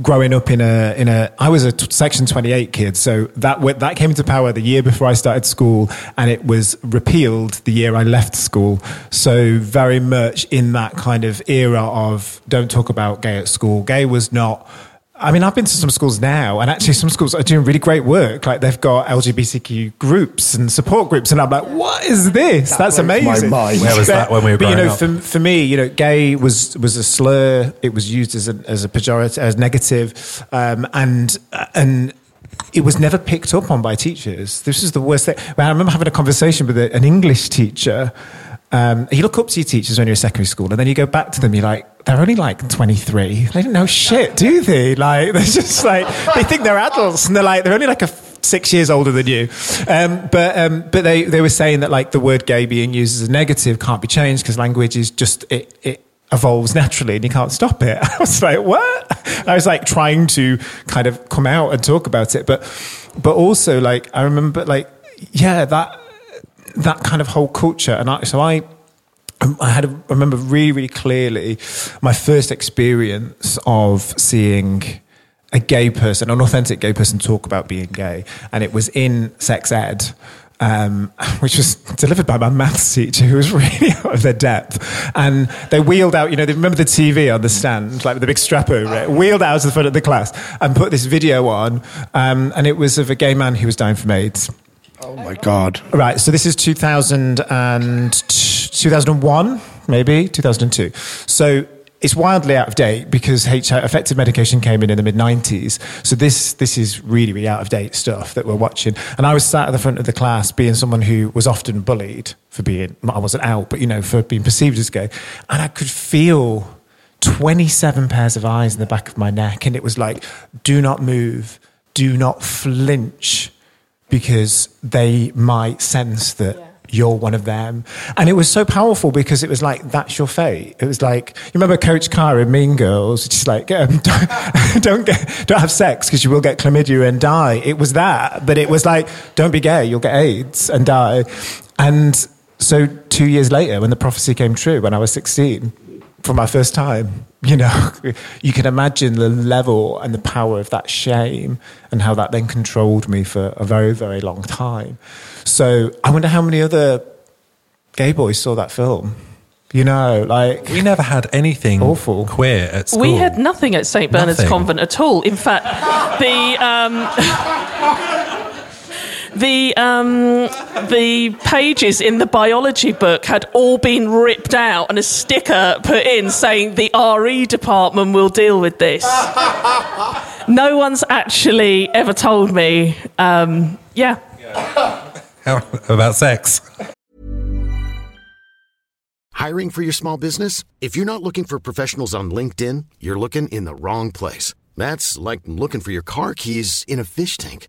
growing up in a in a, I was a t- Section Twenty Eight kid, so that w- that came into power the year before I started school, and it was repealed the year I left school. So very much in that kind of era of don't talk about gay at school. Gay was not. I mean, I've been to some schools now, and actually, some schools are doing really great work. Like they've got LGBTQ groups and support groups, and I'm like, what is this? That's blows my amazing. mind. Where was But- that when we were but, you know, up? for, for me, you know, gay was was a slur. It was used as a as a pejorative, as negative, um, and and it was never picked up on by teachers. This is the worst thing. I remember having a conversation with a, an English teacher. Um, you look up to your teachers when you're in secondary school, and then you go back to them. You're like, they're only like 23. They don't know shit, do they? Like, (laughs) they're just like they think they're adults, and they're like they're only like a six years older than you. Um, but um, but they they were saying that like the word gay being used as a negative can't be changed because language is just it it evolves naturally and you can't stop it. (laughs) I was like, what? I was like trying to kind of come out and talk about it, but but also like I remember like yeah that that kind of whole culture and I, so I I had a, I remember really really clearly my first experience of seeing a gay person, an authentic gay person, talk about being gay, and it was in sex ed. Um, (laughs) which was delivered by my maths teacher who was (laughs) really out of their depth. And they wheeled out, you know, they remember the TV on the stand, like with the big strap over it, wheeled out to the front of the class and put this video on. Um, and it was of a gay man who was dying from AIDS. Oh my god. Right, so this is 2000 and 2001, maybe 2002. So it's wildly out of date because HIV, uh, effective medication came in in the mid 90s. So this this is really really out of date stuff that we're watching. And I was sat at the front of the class, being someone who was often bullied for being I wasn't out, but you know for being perceived as gay, and I could feel 27 pairs of eyes in the back of my neck, and it was like, do not move, do not flinch because they might sense that you're one of them. And it was so powerful because it was like, that's your fate. It was like, you remember Coach Carr in Mean Girls? She's like, um, (laughs) don't, don't, get, don't have sex because you will get chlamydia and die. It was that, but it was like, don't be gay, you'll get AIDS and die. And so two years later, when the prophecy came true, when I was 16, for my first time, you know, (laughs) you can imagine the level and the power of that shame and how that then controlled me for a very, very long time. So I wonder how many other gay boys saw that film. You know, like We never had anything Awful. queer at school. We had nothing at St Bernard's Nothing. Convent at all. In fact, the um, (laughs) the um, the pages in the biology book had all been ripped out and a sticker put in saying the RE department will deal with this. (laughs) no one's actually ever told me. Um, yeah. How about sex? Hiring for your small business? If you're not looking for professionals on LinkedIn, you're looking in the wrong place. That's like looking for your car keys in a fish tank.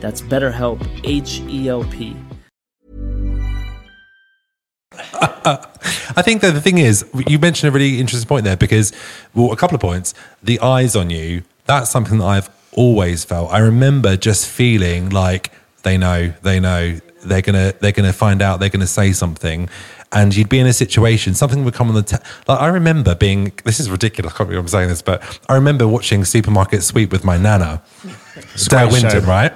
That's BetterHelp, H E L P. (laughs) I think that the thing is, you mentioned a really interesting point there because, well, a couple of points. The eyes on you, that's something that I've always felt. I remember just feeling like they know, they know, they're gonna, they're gonna find out, they're gonna say something, and you'd be in a situation, something would come on the. Te- like I remember being, this is ridiculous. I can't believe I'm saying this, but I remember watching Supermarket Sweep with my nana, Dale Winton, right?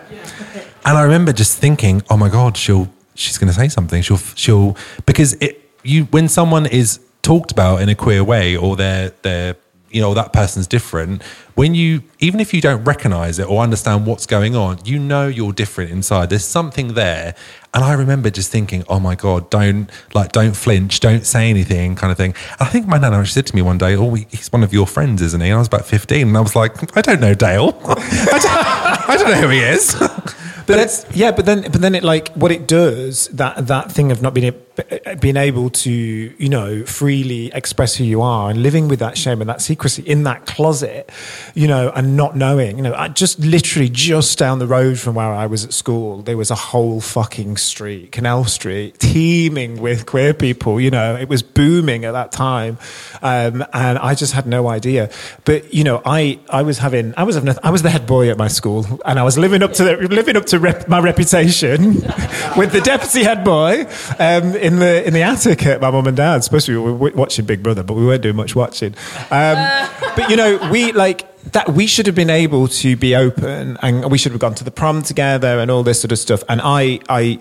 And I remember just thinking, oh my god, she'll she's going to say something. She'll she'll because it you when someone is talked about in a queer way or they're they're you know that person's different when you even if you don't recognize it or understand what's going on you know you're different inside. There's something there. And i remember just thinking oh my god don't like don't flinch don't say anything kind of thing. And i think my nana actually said to me one day oh he's one of your friends isn't he? And i was about 15 and i was like i don't know dale. (laughs) I, don't, I don't know who he is. (laughs) But it's, yeah, but then, but then it like what it does that that thing of not being a, being able to you know freely express who you are and living with that shame and that secrecy in that closet, you know, and not knowing, you know, I just literally just down the road from where I was at school, there was a whole fucking street, Canal Street, teeming with queer people. You know, it was booming at that time, um, and I just had no idea. But you know, I I was having I was having I was the head boy at my school, and I was living up to the, living up to rep, my reputation (laughs) with the deputy head boy um, in the in the attic at my mum and dad's. Supposed to be we were watching Big Brother, but we weren't doing much watching. Um, (laughs) but you know, we like that we should have been able to be open and we should have gone to the prom together and all this sort of stuff. And I I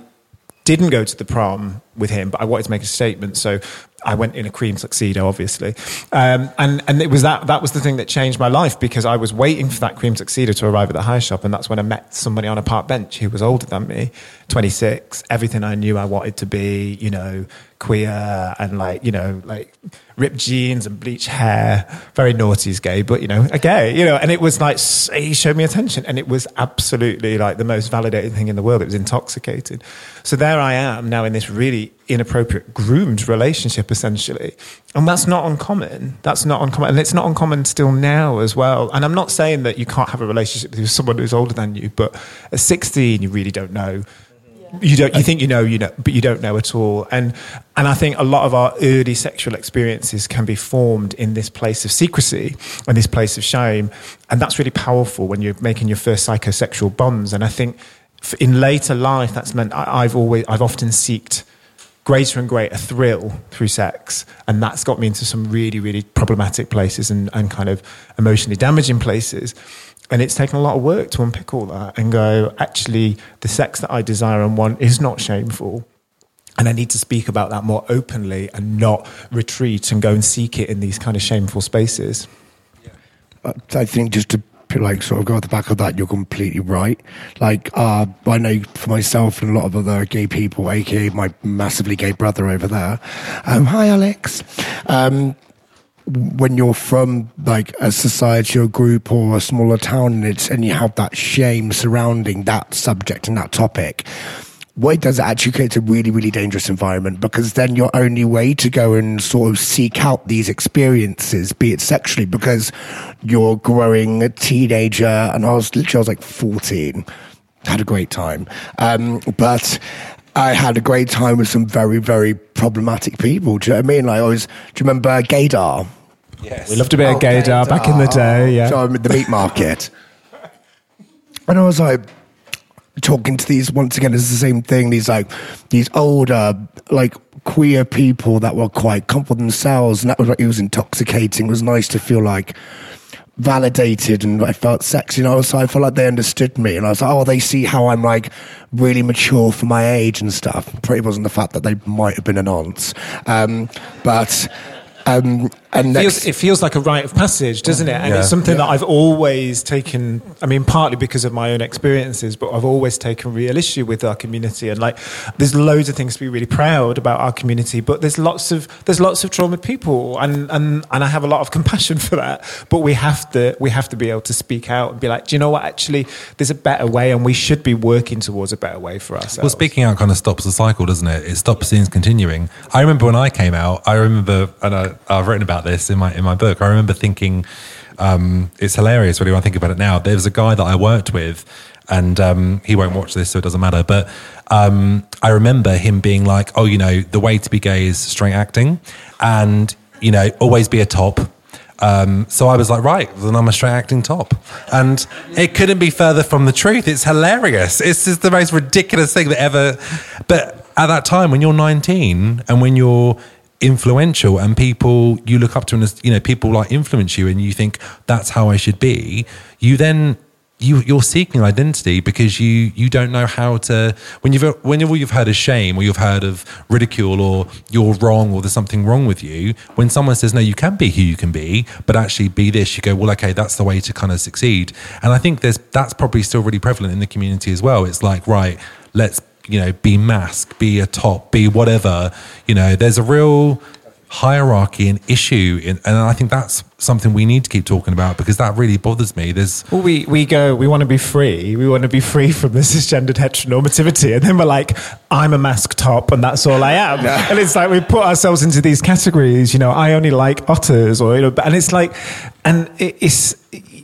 didn't go to the prom with him, but I wanted to make a statement. So I went in a cream tuxedo, obviously, um, and and it was that that was the thing that changed my life because I was waiting for that cream tuxedo to arrive at the high shop, and that's when I met somebody on a park bench who was older than me, 26. Everything I knew I wanted to be, you know, queer and like you know like ripped jeans and bleached hair. Very naughty as gay, but you know, a gay, you know. And it was like he showed me attention, and it was absolutely like the most validating thing in the world. It was intoxicating. So there I am now in this really inappropriate, groomed relationship, essentially, and that's not uncommon. That's not uncommon, and it's not uncommon still now as well. And I'm not saying that you can't have a relationship with someone who's older than you, but at 16, you really don't know you don't you think you know you know but you don't know at all. And and i think a lot of our early sexual experiences can be formed in this place of secrecy and this place of shame. And that's really powerful when you're making your first psychosexual bonds. And i think in later life that's meant I, i've always i've often seeked greater and greater thrill through sex. And that's got me into some really really problematic places and, and kind of emotionally damaging places and it's taken a lot of work to unpick all that and go, actually, the sex that I desire and want is not shameful. And I need to speak about that more openly and not retreat and go and seek it in these kind of shameful spaces. I think just to like sort of go at the back of that, you're completely right. Like, uh, I know for myself and a lot of other gay people, aka my massively gay brother over there. Um, hi, Alex. Um, when you're from like a society or group or a smaller town and it's and you have that shame surrounding that subject and that topic what it does it actually creates a really really dangerous environment because then your only way to go and sort of seek out these experiences be it sexually because you're growing a teenager and i was literally i was like 14 had a great time. Um, but I had a great time with some very, very problematic people. Do you know what I mean? Like, I was, do you remember Gaydar? Yes. We loved a bit oh, of Gaydar, Gaydar back in the day, yeah. So I'm at the meat market. (laughs) and I was like, talking to these, once again, it's the same thing. These, like, these older, like, queer people that were quite comfortable themselves. And that was like, it was intoxicating. It was nice to feel like, validated and I felt sexy. You know, so I felt like they understood me. And I was like, oh, they see how I'm like really mature for my age and stuff. Probably wasn't the fact that they might have been an aunt. Um, but um, and it feels, it feels, like a rite of passage, doesn't it? And yeah. it's something yeah. that I've always taken. I mean, partly because of my own experiences, but I've always taken real issue with our community. And like, there's loads of things to be really proud about our community, but there's lots of there's lots of traumatized people, and and and I have a lot of compassion for that. But we have to we have to be able to speak out and be like, do you know what? Actually, there's a better way, and we should be working towards a better way for ourselves. Well, speaking out kind of stops the cycle, doesn't it? It stops things continuing. I remember when I came out. I remember, and I, I've written about this in my in my book. I remember thinking um, it's hilarious really when I think about it now. There was a guy that I worked with, and um, he won't watch this, so it doesn't matter. But um, I remember him being like, "Oh, you know, the way to be gay is straight acting, and you know, always be a top." Um, so I was like, right, then I'm a straight acting top. And it couldn't be further from the truth. It's hilarious. It's just the most ridiculous thing that ever. But at that time, when you're 19 and when you're influential and people you look up to and you know people like influence you and you think that's how I should be. You then you you're seeking identity because you you don't know how to when you've whenever you've heard of shame or you've heard of ridicule or you're wrong or there's something wrong with you when someone says no you can be who you can be but actually be this you go well okay that's the way to kind of succeed. And I think there's that's probably still really prevalent in the community as well. It's like right let's you know, be masc, be a top, be whatever. You know, there's a real hierarchy and issue in, and i think that's something we need to keep talking about because that really bothers me. There's well we, we go we want to be free. We want to be free from this (laughs) cisgendered heteronormativity. And then we're like i'm a masc top and that's all i am. (laughs) And it's like we put ourselves into these categories you know i only like otters or you know and it's like and it's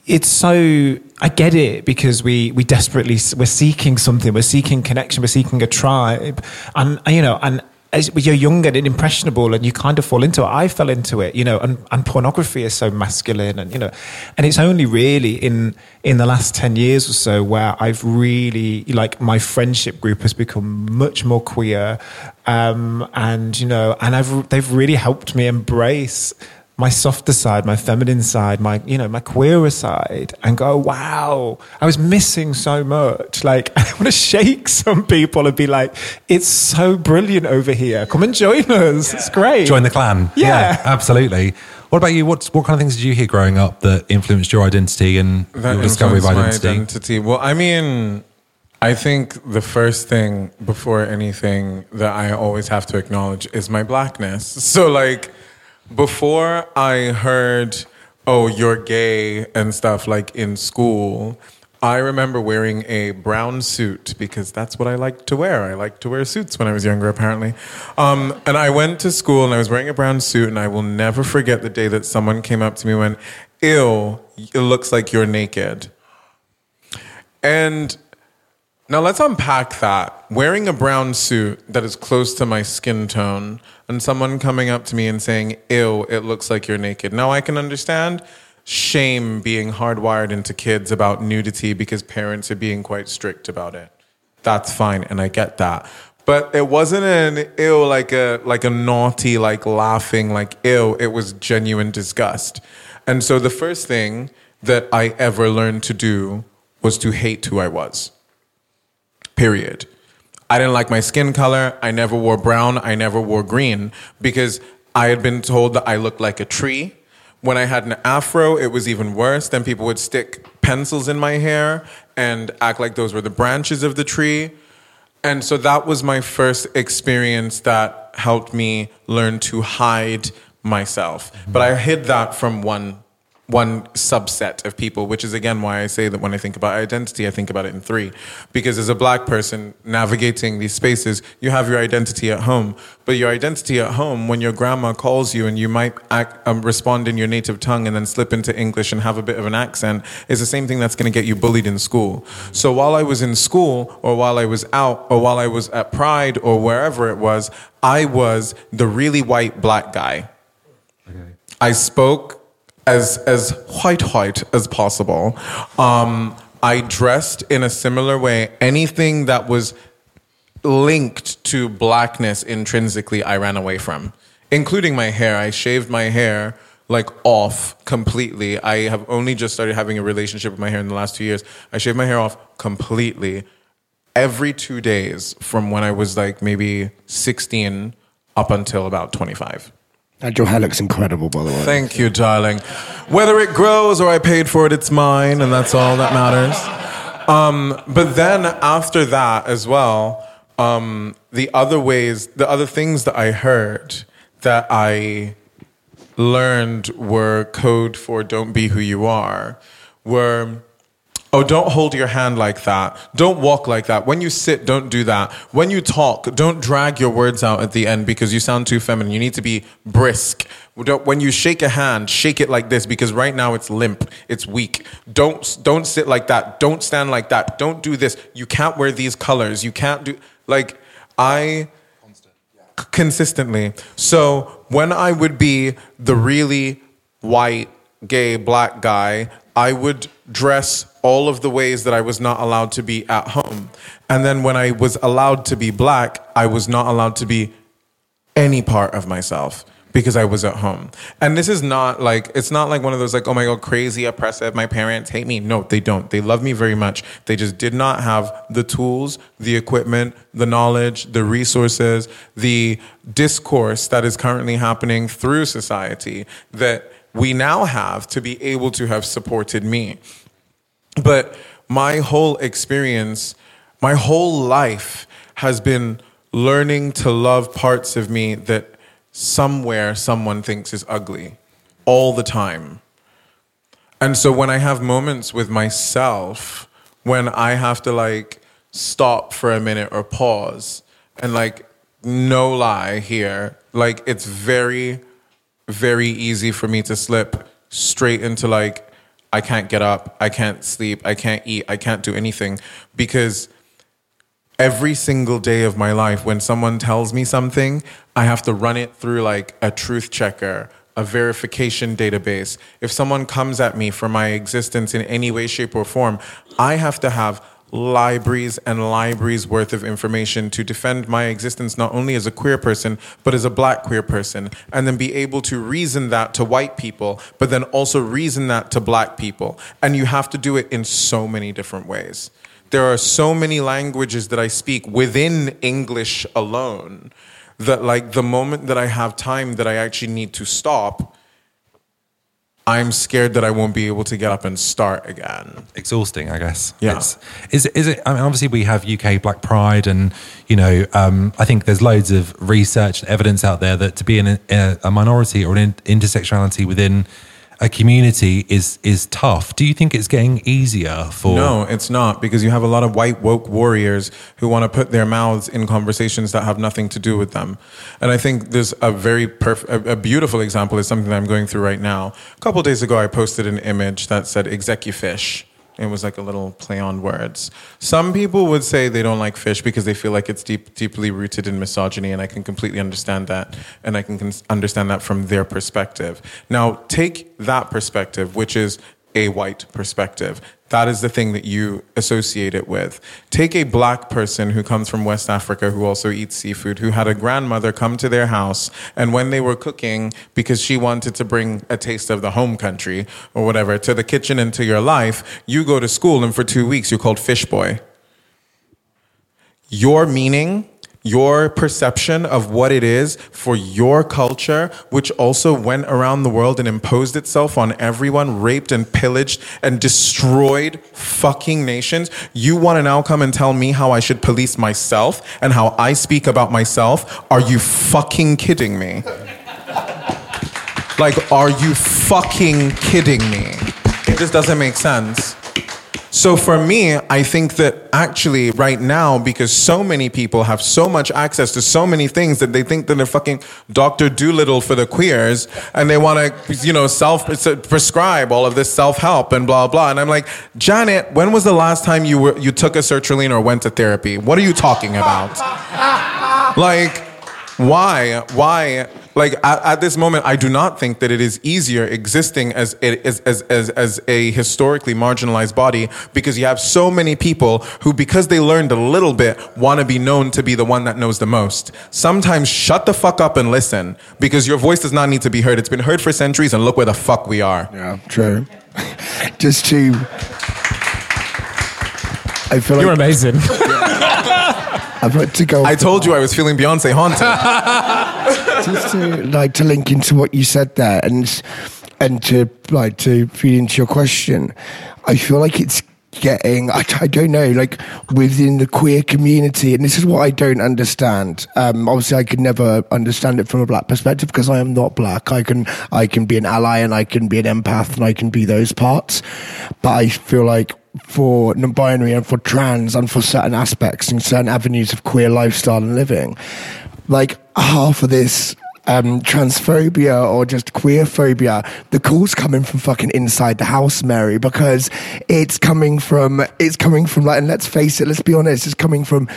it's so I get it because we we desperately we're seeking something, we're seeking connection, we're seeking a tribe, and you know, and as you're young and impressionable and you kind of fall into it. I fell into it, you know, and, and pornography is so masculine and, you know, and it's only really in, in the last 10 years or so where I've really, like, my friendship group has become much more queer. Um, and, you know, and I've, they've really helped me embrace my softer side, my feminine side, my you know my queerer side, and go, wow, I was missing so much. Like (laughs) I want to shake some people and be like, it's so brilliant over here. Come and join us. It's great. Join the clan. Yeah. absolutely. What about you? What what kind of things did you hear growing up that influenced your identity and that your discovery of influenced my identity? identity. Well, I mean, I think the first thing before anything that I always have to acknowledge is my blackness. (laughs) So, like, before I heard, oh, you're gay and stuff like in school, I remember wearing a brown suit because that's what I liked to wear. I liked to wear suits when I was younger, apparently. Um, and I went to school and I was wearing a brown suit, and I will never forget the day that someone came up to me and went, Ew, it looks like you're naked. And now let's unpack that. Wearing a brown suit that is close to my skin tone and someone coming up to me and saying, Ew, it looks like you're naked. Now I can understand shame being hardwired into kids about nudity because parents are being quite strict about it. That's fine, and I get that. But it wasn't an ew like a like a naughty, like laughing, like ew. It was genuine disgust. And so the first thing that I ever learned to do was to hate who I was period. I didn't like my skin color. I never wore brown. I never wore green because I had been told that I looked like a tree. When I had an afro, it was even worse. Then people would stick pencils in my hair and act like those were the branches of the tree. And so that was my first experience that helped me learn to hide myself. But I hid that from one one subset of people, which is again why I say that when I think about identity, I think about it in three. Because as a black person navigating these spaces, you have your identity at home. But your identity at home, when your grandma calls you and you might act, um, respond in your native tongue and then slip into English and have a bit of an accent, is the same thing that's going to get you bullied in school. So while I was in school, or while I was out, or while I was at Pride, or wherever it was, I was the really white black guy. I spoke as as white white as possible. Um, I dressed in a similar way. Anything that was linked to blackness intrinsically, I ran away from, including my hair. I shaved my hair like off completely. I have only just started having a relationship with my hair in the last two years. I shaved my hair off completely every two days from when I was like maybe 16 up until about 25. And your hair looks incredible, by the way. Thank you, darling. Whether it grows or I paid for it, it's mine, and that's all that matters. Um, but then after that as well, um, the other ways, the other things that I heard that I learned were code for don't be who you are were Oh, don't hold your hand like that. Don't walk like that. When you sit, don't do that. When you talk, don't drag your words out at the end because you sound too feminine. You need to be brisk. When you shake a hand, shake it like this because right now it's limp, it's weak. Don't don't sit like that. Don't stand like that. Don't do this. You can't wear these colors. You can't do like I consistently. So when I would be the really white, gay, black guy, I would dress all of the ways that I was not allowed to be at home. And then when I was allowed to be black, I was not allowed to be any part of myself because I was at home. And this is not like, it's not like one of those like, oh my God, crazy, oppressive, my parents hate me. No, they don't. They love me very much. They just did not have the tools, the equipment, the knowledge, the resources, the discourse that is currently happening through society that we now have to be able to have supported me. But my whole experience, my whole life has been learning to love parts of me that somewhere someone thinks is ugly all the time. And so when I have moments with myself, when I have to like stop for a minute or pause and like, no lie here, like it's very, very easy for me to slip straight into like, I can't get up, I can't sleep, I can't eat, I can't do anything because every single day of my life when someone tells me something, I have to run it through like a truth checker, a verification database. If someone comes at me for my existence in any way, shape, or form, I have to have libraries and libraries worth of information to defend my existence not only as a queer person but as a black queer person and then be able to reason that to white people but then also reason that to black people. And you have to do it in so many different ways. There are so many languages that I speak within English alone that like the moment that I have time that I actually need to stop I'm scared that I won't be able to get up and start again. Exhausting, I guess. Yeah. It's, is it- is it? I mean, obviously we have UK Black Pride, and you know, um, I think there's loads of research and evidence out there that to be in a, a minority or an intersectionality within a community is is tough. Do you think it's getting easier for? No, it's not because you have a lot of white woke warriors who want to put their mouths in conversations that have nothing to do with them. And I think there's a very perf- a, a beautiful example is something that I'm going through right now. A couple days ago, I posted an image that said "execufish." It was like a little play on words. Some people would say they don't like fish because they feel like it's deep, deeply rooted in misogyny, and I can completely understand that, and I can cons- understand that from their perspective. Now, take that perspective, which is a white perspective. That is the thing that you associate it with. Take a black person who comes from West Africa who also eats seafood, who had a grandmother come to their house, and when they were cooking, because she wanted to bring a taste of the home country or whatever to the kitchen and to your life, you go to school and for two weeks you're called fish boy. Your meaning your perception of what it is for your culture, which also went around the world and imposed itself on everyone, raped and pillaged and destroyed fucking nations. You want to now come and tell me how I should police myself and how I speak about myself? Are you fucking kidding me? Like, are you fucking kidding me? It just doesn't make sense. So for me, I think that actually right now, because so many people have so much access to so many things that they think that they're fucking Dr. Dolittle for the queers and they want to, you know, self prescribe all of this self help and blah blah. And I'm like, Janet, when was the last time you were you took a sertraline or went to therapy? What are you talking about? (laughs) like, why? Why? Like at, at this moment, I do not think that it is easier existing as, as, as, as, as a historically marginalized body because you have so many people who, because they learned a little bit, want to be known to be the one that knows the most. Sometimes shut the fuck up and listen because your voice does not need to be heard. It's been heard for centuries and look where the fuck we are. Yeah, true. (laughs) Just to. I feel like You're like amazing. (laughs) I've got to go. I told you I was feeling Beyonce haunted. (laughs) just to like to link into what you said there and and to like to feed into your question i feel like it's getting I, I don't know like within the queer community and this is what i don't understand um obviously i could never understand it from a black perspective because i am not black i can i can be an ally and i can be an empath and i can be those parts but i feel like for non-binary and for trans and for certain aspects and certain avenues of queer lifestyle and living like half of this um, transphobia or just queer phobia, the call's coming from fucking inside the house, Mary, because it's coming from, it's coming from like, and let's face it, let's be honest, it's coming from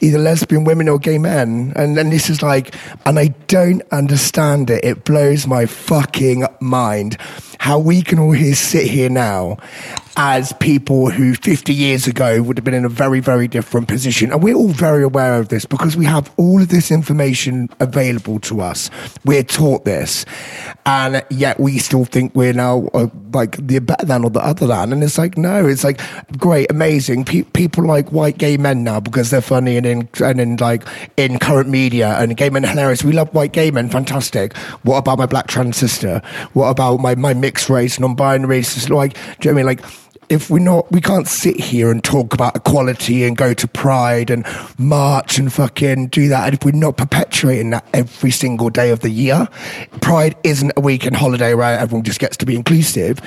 either lesbian women or gay men. And then this is like, and I don't understand it. It blows my fucking mind how we can all here sit here now as people who 50 years ago would have been in a very, very different position. And we're all very aware of this because we have all of this information available to us. We're taught this. And yet we still think we're now uh, like the better than or the other than. And it's like, no, it's like great, amazing. Pe- people like white gay men now because they're funny and in, and in like in current media and gay men hilarious. We love white gay men. Fantastic. What about my black trans sister? What about my, my mixed race, non-binary? It's like, do you know what I mean? Like, if we're not, we can't sit here and talk about equality and go to Pride and march and fucking do that. And if we're not perpetuating that every single day of the year, Pride isn't a weekend holiday where everyone just gets to be inclusive.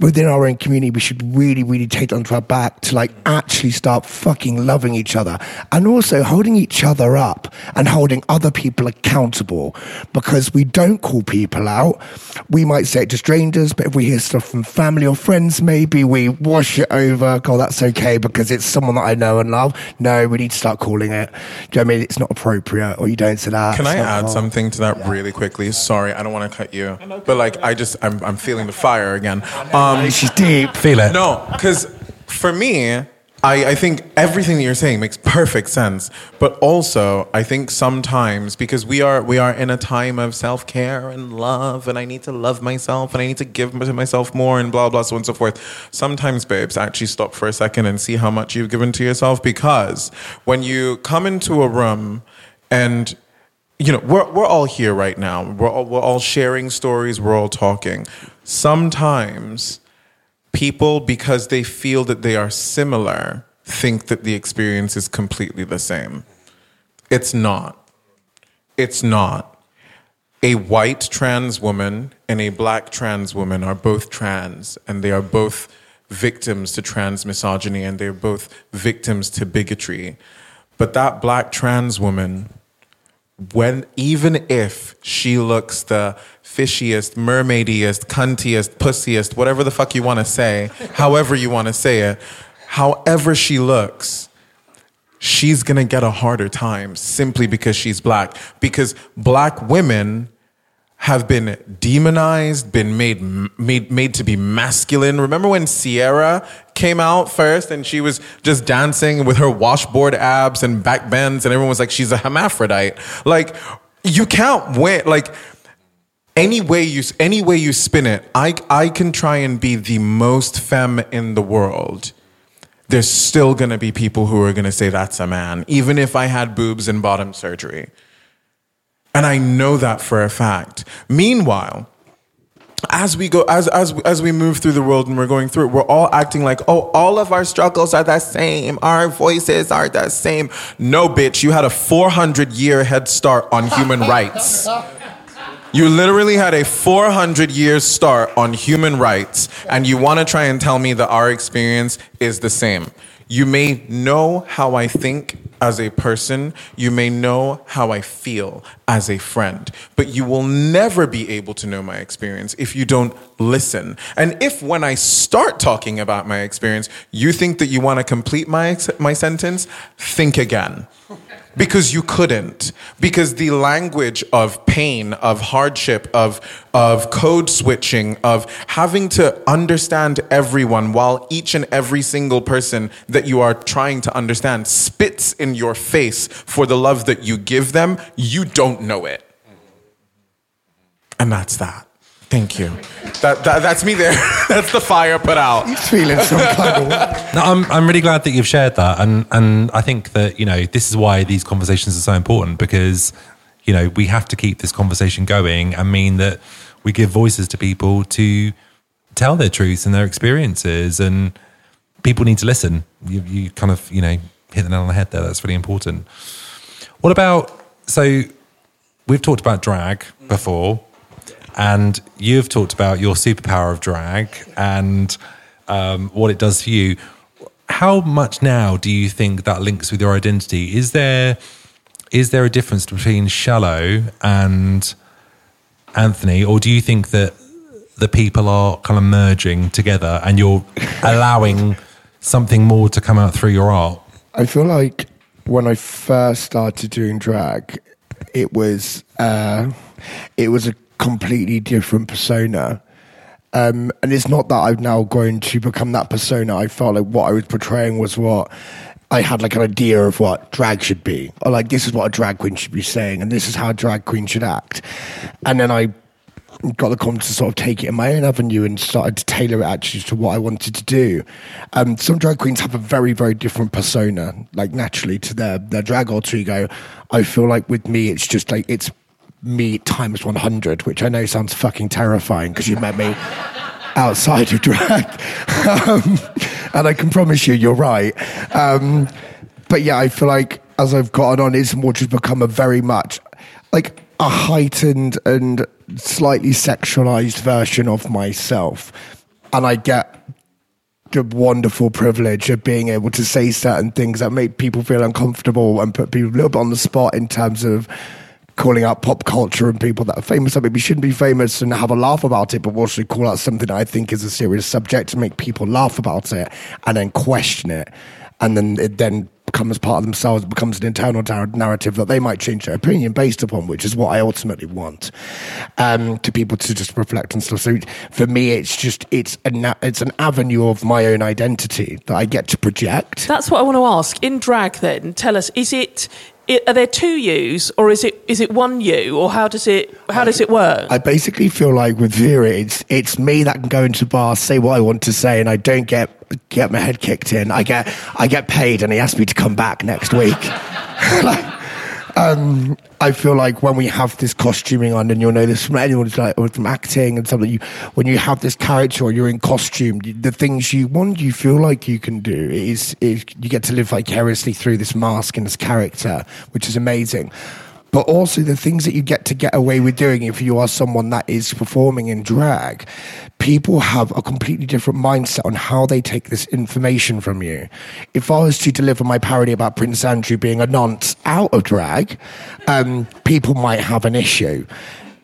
Within our own community, we should really, really take that onto our back to like actually start fucking loving each other and also holding each other up and holding other people accountable because we don't call people out. We might say it to strangers, but if we hear stuff from family or friends, maybe we wash it over. Oh, that's okay because it's someone that I know and love. No, we need to start calling it. Do you know what I mean? It's not appropriate or you don't say that. Can I add oh. something to that really quickly? Sorry, I don't want to cut you, but like I just I'm I'm feeling the fire again. Um, She's deep. Feel it. no, because for me, I, I think everything that you're saying makes perfect sense. But also, I think sometimes because we are we are in a time of self care and love, and I need to love myself and I need to give to myself more and blah blah so on and so forth. Sometimes, babes, actually stop for a second and see how much you've given to yourself because when you come into a room and you know we're we're all here right now. We're all, we're all sharing stories. We're all talking. Sometimes people, because they feel that they are similar, think that the experience is completely the same. It's not. It's not. A white trans woman and a black trans woman are both trans, and they are both victims to trans misogyny, and they're both victims to bigotry. But that black trans woman, when even if she looks the fishiest, mermaidiest, cuntiest, pussiest, whatever the fuck you want to say, (laughs) however you want to say it, however she looks, she's going to get a harder time simply because she's black. Because black women have been demonized, been made made made to be masculine. Remember when Sierra came out first and she was just dancing with her washboard abs and back bends and everyone was like she's a hermaphrodite. Like you can't win like any way you any way you spin it, I I can try and be the most femme in the world. There's still gonna be people who are gonna say that's a man, even if I had boobs and bottom surgery. And I know that for a fact. Meanwhile, as we go as as as we move through the world and we're going through it we're all acting like oh all of our struggles are the same our voices are the same no bitch you had a 400 year head start on human (laughs) rights you literally had a 400 year start on human rights, and you want to try and tell me that our experience is the same. You may know how I think as a person, you may know how I feel as a friend, but you will never be able to know my experience if you don't listen. And if when I start talking about my experience, you think that you want to complete my, my sentence, think again because you couldn't. Because the language of pain of hardship of of code switching of having to understand everyone while each and every single person that you are trying to understand spits in your face for the love that you give them you don't know it. And that's that Thank you. That, that, that's me there. (laughs) that's the fire put out. He's feeling some (laughs) kind of way. No, I'm, I'm really glad that you've shared that. And, and I think that, you know, this is why these conversations are so important because, you know, we have to keep this conversation going and mean that we give voices to people to tell their truths and their experiences. And people need to listen. You, you kind of, you know, hit the nail on the head there. That's really important. What about, so we've talked about drag before and you've talked about your superpower of drag and um, what it does for you. How much now do you think that links with your identity? Is there is there a difference between shallow and Anthony, or do you think that the people are kind of merging together and you're (laughs) allowing something more to come out through your art? I feel like when I first started doing drag, it was uh, it was a completely different persona. Um, and it's not that I've now grown to become that persona. I felt like what I was portraying was what I had like an idea of what drag should be, or like this is what a drag queen should be saying, and this is how a drag queen should act. And then I got the confidence to sort of take it in my own avenue and started to tailor it actually to what I wanted to do. Um, some drag queens have a very, very different persona, like naturally to their their drag alter ego. I feel like with me, it's just like it's me times 100, which I know sounds fucking terrifying because you met me outside of drag. (laughs) um, and I can promise you, you're right. Um, but yeah, I feel like as I've gotten on, it's more just become a very much like a heightened and slightly sexualized version of myself. And I get the wonderful privilege of being able to say certain things that make people feel uncomfortable and put people a little bit on the spot in terms of calling out pop culture and people that are famous that maybe shouldn't be famous and have a laugh about it, but also call out something I think is a serious subject to make people laugh about it and then question it. And then it then becomes part of themselves. Becomes an internal nar- narrative that they might change their opinion based upon, which is what I ultimately want um, to people to just reflect and stuff. So for me, it's just it's a na- it's an avenue of my own identity that I get to project. That's what I want to ask. In drag, then, tell us: is it are there two yous, or is it is it one you, or how does it how does it work? I basically feel like with Vera, it's it's me that can go into bars, say what I want to say, and I don't get get my head kicked in. I get I get paid, and he asked me to come back next week. (laughs) like, um, I feel like when we have this costuming on, and you'll know this from anyone who's like or from acting and something. You when you have this character or you're in costume, the things you want, you feel like you can do is, is you get to live vicariously through this mask and this character, which is amazing but also the things that you get to get away with doing if you are someone that is performing in drag. People have a completely different mindset on how they take this information from you. If I was to deliver my parody about Prince Andrew being a nonce out of drag, um, people might have an issue.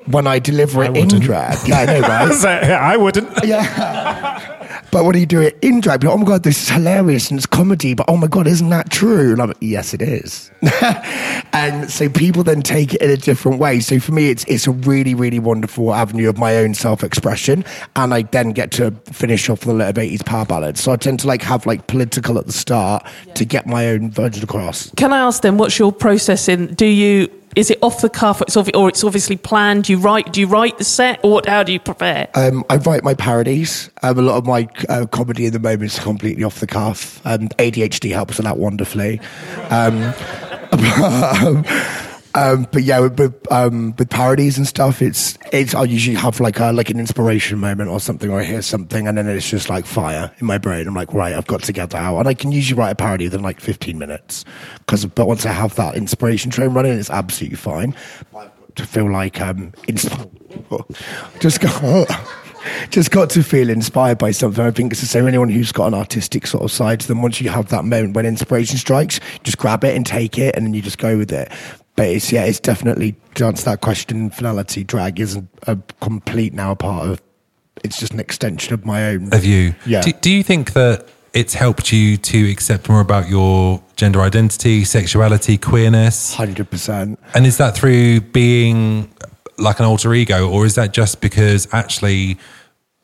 When I deliver it in drag, yeah, I know, right? (laughs) So, yeah, I wouldn't. Yeah. (laughs) But when you do it in drag, you're like, oh my god, this is hilarious and it's comedy, but oh my god, isn't that true? And I'm like, yes, it is. (laughs) and so people then take it in a different way. So for me, it's it's a really, really wonderful avenue of my own self-expression. And I then get to finish off with a little bit 80s power ballad. So I tend to like have like political at the start to get my own version across. Can I ask then, what's your process in? Do you is it off the cuff, or it's obviously planned? You write? Do you write the set, or what, how do you prepare? Um, I write my parodies. Um, a lot of my uh, comedy in the moment is completely off the cuff. Um, ADHD helps with that wonderfully. (laughs) Um, but yeah, with, um, with parodies and stuff, it's it's. I usually have like a like an inspiration moment or something, or I hear something, and then it's just like fire in my brain. I'm like, right, I've got to get that out, and I can usually write a parody within like 15 minutes. Because, but once I have that inspiration train running, it's absolutely fine. To feel like um, (laughs) just go. (laughs) just got to feel inspired by something. I think it's the same. Anyone who's got an artistic sort of side to them, once you have that moment when inspiration strikes, just grab it and take it, and then you just go with it. But it's yeah, it's definitely to answer that question. Finality drag isn't a complete now part of. It's just an extension of my own. of you. Yeah. Do, do you think that it's helped you to accept more about your gender identity, sexuality, queerness? Hundred percent. And is that through being like an alter ego, or is that just because actually,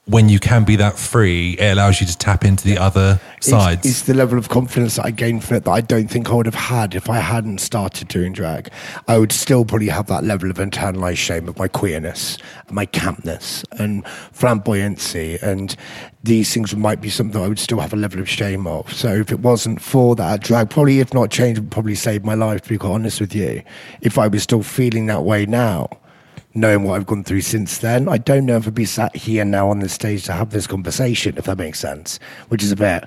when you can be that free, it allows you to tap into the other sides? It's, it's the level of confidence that I gained from it that I don't think I would have had if I hadn't started doing drag. I would still probably have that level of internalized shame of my queerness, and my campness, and flamboyancy, and these things might be something I would still have a level of shame of. So if it wasn't for that, drag probably, if not change, would probably save my life. To be quite honest with you, if I was still feeling that way now knowing what I've gone through since then, I don't know if I'd be sat here now on this stage to have this conversation, if that makes sense, which is a bit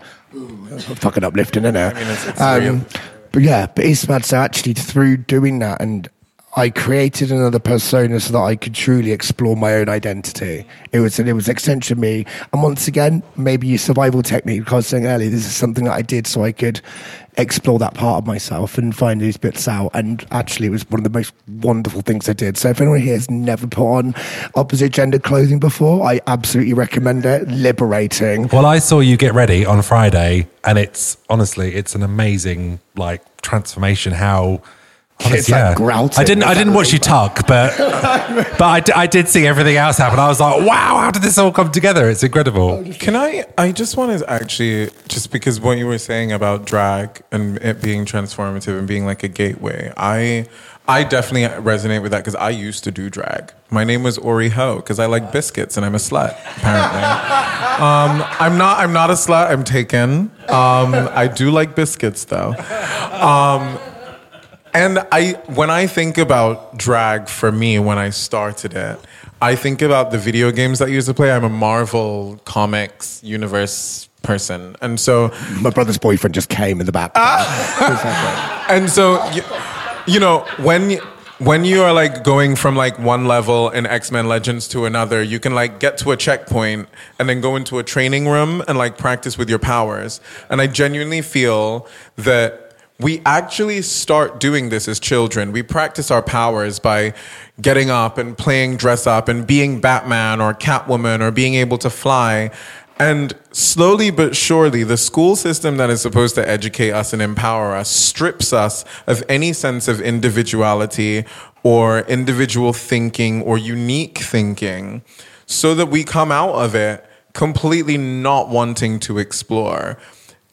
fucking uplifting, isn't it? I mean, it's- it's um, real. But yeah, but it's mad. So actually, through doing that, and I created another persona so that I could truly explore my own identity. It was it was an extension of me, and once again, maybe a survival technique. Because I was saying earlier, this is something that I did so I could explore that part of myself and find these bits out. And actually, it was one of the most wonderful things I did. So if anyone here has never put on opposite gender clothing before, I absolutely recommend it. Liberating. Well, I saw you get ready on Friday, and it's honestly, it's an amazing like transformation. How honest- It's like grouting. I didn't, I didn't watch you tuck, but (laughs) but I, d- I did see everything else happen. I was like, wow, how did this all come together? It's incredible. Can I? I just want to actually, just because what you were saying about drag and it being transformative and being like a gateway, I, I definitely resonate with that because I used to do drag. My name was Oreo Ho because I like biscuits and I'm a slut. Apparently, (laughs) um, I'm not. I'm not a slut. I'm taken. Um, I do like biscuits though. Um, and I, when I think about drag for me, when I started it, I think about the video games that I used to play. I'm a Marvel Comics universe person, and so My brother's boyfriend just came in the back. Ah! (laughs) and so you, you know when when you are like going from like one level in X-Men Legends to another, you can like get to a checkpoint and then go into a training room and like practice with your powers. And I genuinely feel that we actually start doing this as children. We practice our powers by getting up and playing dress up and being Batman or Catwoman or being able to fly. And slowly but surely, the school system that is supposed to educate us and empower us strips us of any sense of individuality or individual thinking or unique thinking so that we come out of it completely not wanting to explore.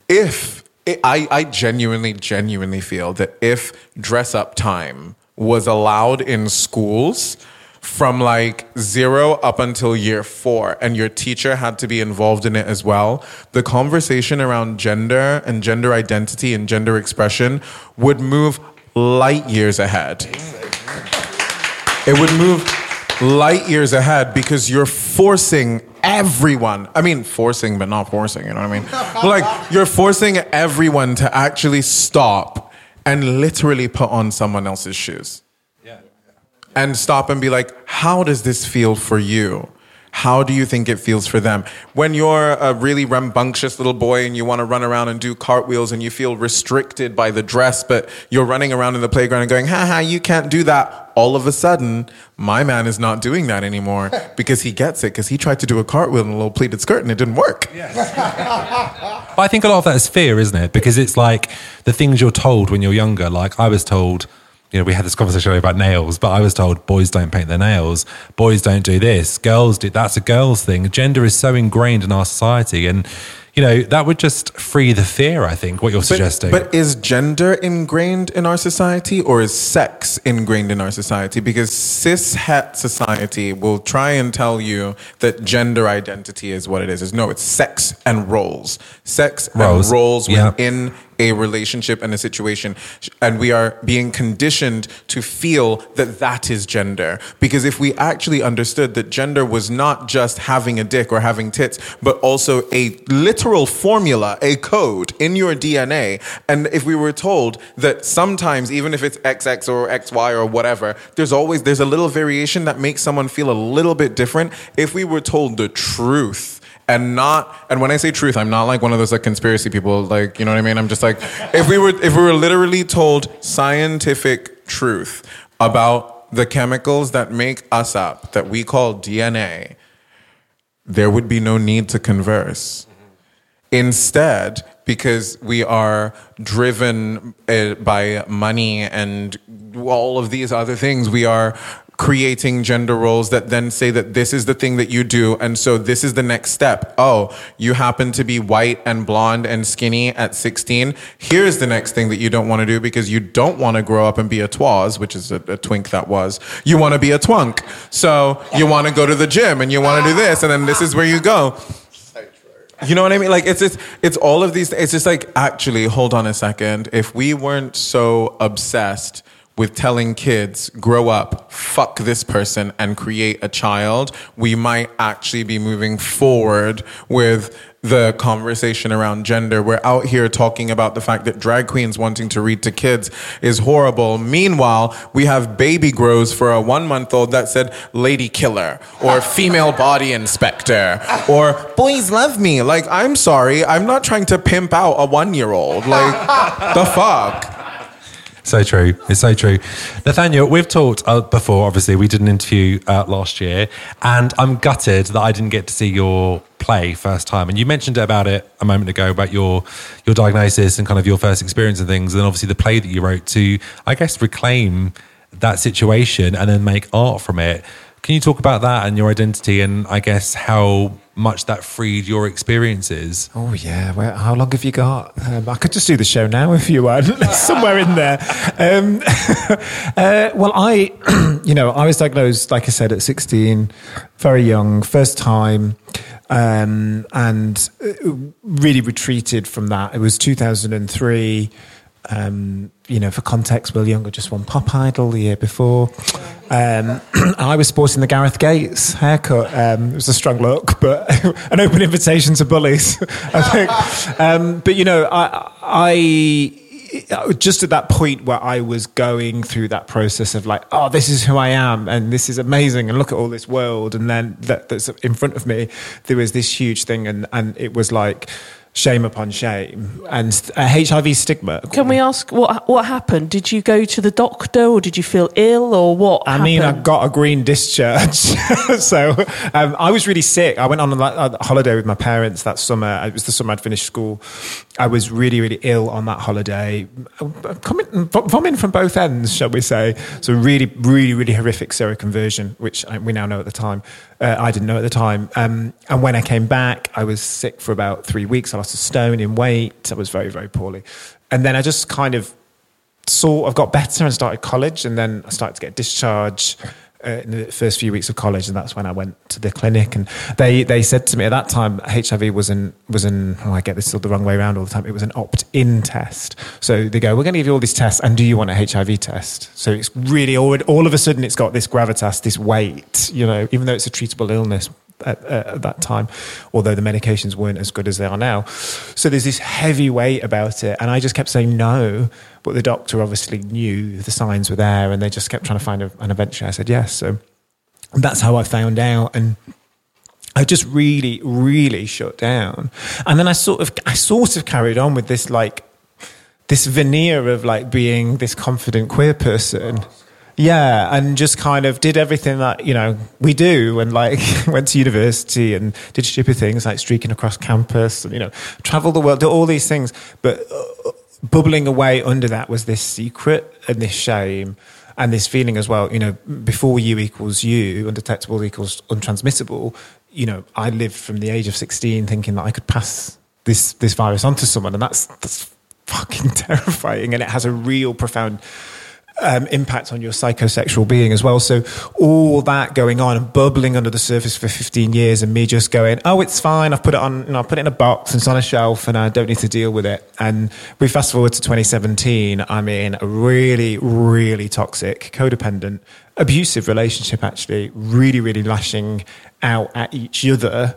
If I, I genuinely, genuinely feel that if dress up time was allowed in schools, from like zero up until year four, and your teacher had to be involved in it as well, the conversation around gender and gender identity and gender expression would move light years ahead. It would move light years ahead because you're forcing everyone. I mean, forcing, but not forcing, you know what I mean? like, you're forcing everyone to actually stop and literally put on someone else's shoes Yeah. and stop and be like, how does this feel for you? How do you think it feels for them? When you're a really rambunctious little boy and you want to run around and do cartwheels and you feel restricted by the dress, but you're running around in the playground and going, haha, you can't do that. All of a sudden, my man is not doing that anymore (laughs) because he gets it because he tried to do a cartwheel in a little pleated skirt and it didn't work. (laughs) But I think a lot of that is fear, isn't it? Because it's like the things you're told when you're younger. Like I was told, you know, we had this conversation about nails, but I was told boys don't paint their nails, boys don't do this, girls do. That's a girls thing. Gender is so ingrained in our society, and you know that would just free the fear. I think what you're suggesting. But is gender ingrained in our society or is sex ingrained in our society? Because cis het society will try and tell you that gender identity is what it is. Is no, it's sex and roles. Sex Roles. and roles Yeah. within a relationship and a situation. And we are being conditioned to feel that that is gender. Because if we actually understood that gender was not just having a dick or having tits, but also a literal formula, a code in your DNA. And if we were told that sometimes, even if it's XX or XY or whatever, there's always, there's a little variation that makes someone feel a little bit different. If we were told the truth, and not and when I say truth, I'm not like one of those like conspiracy people, like you know what I mean. I'm just like if we were if we were literally told scientific truth about the chemicals that make us up, that we call DNA, there would be no need to converse. Instead, because we are driven uh, by money and all of these other things, we are creating gender roles that then say that this is the thing that you do and so this is the next step oh you happen to be white and blonde and skinny at 16 here's the next thing that you don't want to do because you don't want to grow up and be a twaz which is a, a twink that was you want to be a twunk so you want to go to the gym and you want to do this and then this is where you go you know what I mean? Like it's just it's all of these. It's just like actually, hold on a second. If we weren't so obsessed with telling kids grow up, fuck this person, and create a child, we might actually be moving forward with the conversation around gender. We're out here talking about the fact that drag queens wanting to read to kids is horrible. Meanwhile, we have baby grows for a one month old that said lady killer or (laughs) female body inspector or boys love me. Like, I'm sorry, I'm not trying to pimp out a one year old. Like, the fuck? So true. It's so true. Nathaniel, we've talked uh, before, obviously, we did an interview uh, last year, and I'm gutted that I didn't get to see your play first time. And you mentioned about it a moment ago about your your diagnosis and kind of your first experience and things, and then obviously the play that you wrote to, I guess, reclaim that situation and then make art from it. Can you talk about that and your identity and I guess how much that freed your experiences? Oh yeah. How long have you got? Um, I could just do the show now if you want. (laughs) Somewhere in there. Um, (laughs) uh, well, I, (clears throat) you know, I was diagnosed, like I said, at 16, very young, first time, um, and uh, really retreated from that. It was 2003. Um, you know, for context, Will Young just won Pop Idol the year before. Um, (clears throat) I was sporting the Gareth Gates haircut. Um, it was a strong look, but (laughs) an open invitation to bullies, (laughs) I think. Um, but you know, I, I just at that point where I was going through that process of like, oh, this is who I am, and this is amazing, and look at all this world, and then that, that's in front of me. There was this huge thing, and and it was like shame upon shame and a HIV stigma. Can we ask what what happened? Did you go to the doctor, or did you feel ill, or what? I mean, I got a green discharge. (laughs) so um, I was really sick. I went on a, a holiday with my parents that summer. It was the summer I'd finished school. I was really, really ill on that holiday, coming, vomiting from both ends, shall we say. So really, really, really horrific seroconversion, which I, we now know at the time. Uh, I didn't know at the time. Um, and when I came back, I was sick for about three weeks. I lost a stone in weight. I was very, very poorly. And then I just kind of sort of got better and started college. And then I started to get discharged uh, in the first few weeks of college. And that's when I went to the clinic. And they, they said to me at that time, HIV was an, was an, oh, I get this all the wrong way around all the time. It was an opt in test. So they go, we're going to give you all these tests. And do you want a HIV test? So it's really all, all of a sudden it's got this gravitas, this weight, you know, even though it's a treatable illness at, uh, at, that time, although the medications weren't as good as they are now. So there's this heavy weight about it. And I just kept saying no. But the doctor obviously knew the signs were there and they just kept trying to find a, and eventually I said yes. So that's how I found out. And I just really, really shut down. And then I sort of, I sort of carried on with this like, this veneer of like being this confident queer person. Yeah, and just kind of did everything that you know we do, and like (laughs) went to university and did stupid things like streaking across campus, and you know, travel the world, do all these things. But uh, bubbling away under that was this secret and this shame and this feeling as well. You know, before U equals U, undetectable equals untransmittable. You know, I lived from the age of sixteen thinking that I could pass this this virus onto someone, and that's that's fucking (laughs) terrifying, and it has a real profound um, impact on your psychosexual being as well. So all that going on and bubbling under the surface for 15 years, and me just going, "Oh, it's fine. I've put it on. You know, I put it in a box and it's on a shelf, and I don't need to deal with it." And we fast forward to 2017. I'm in a really, really toxic, codependent, abusive relationship. Actually, really, really lashing out at each other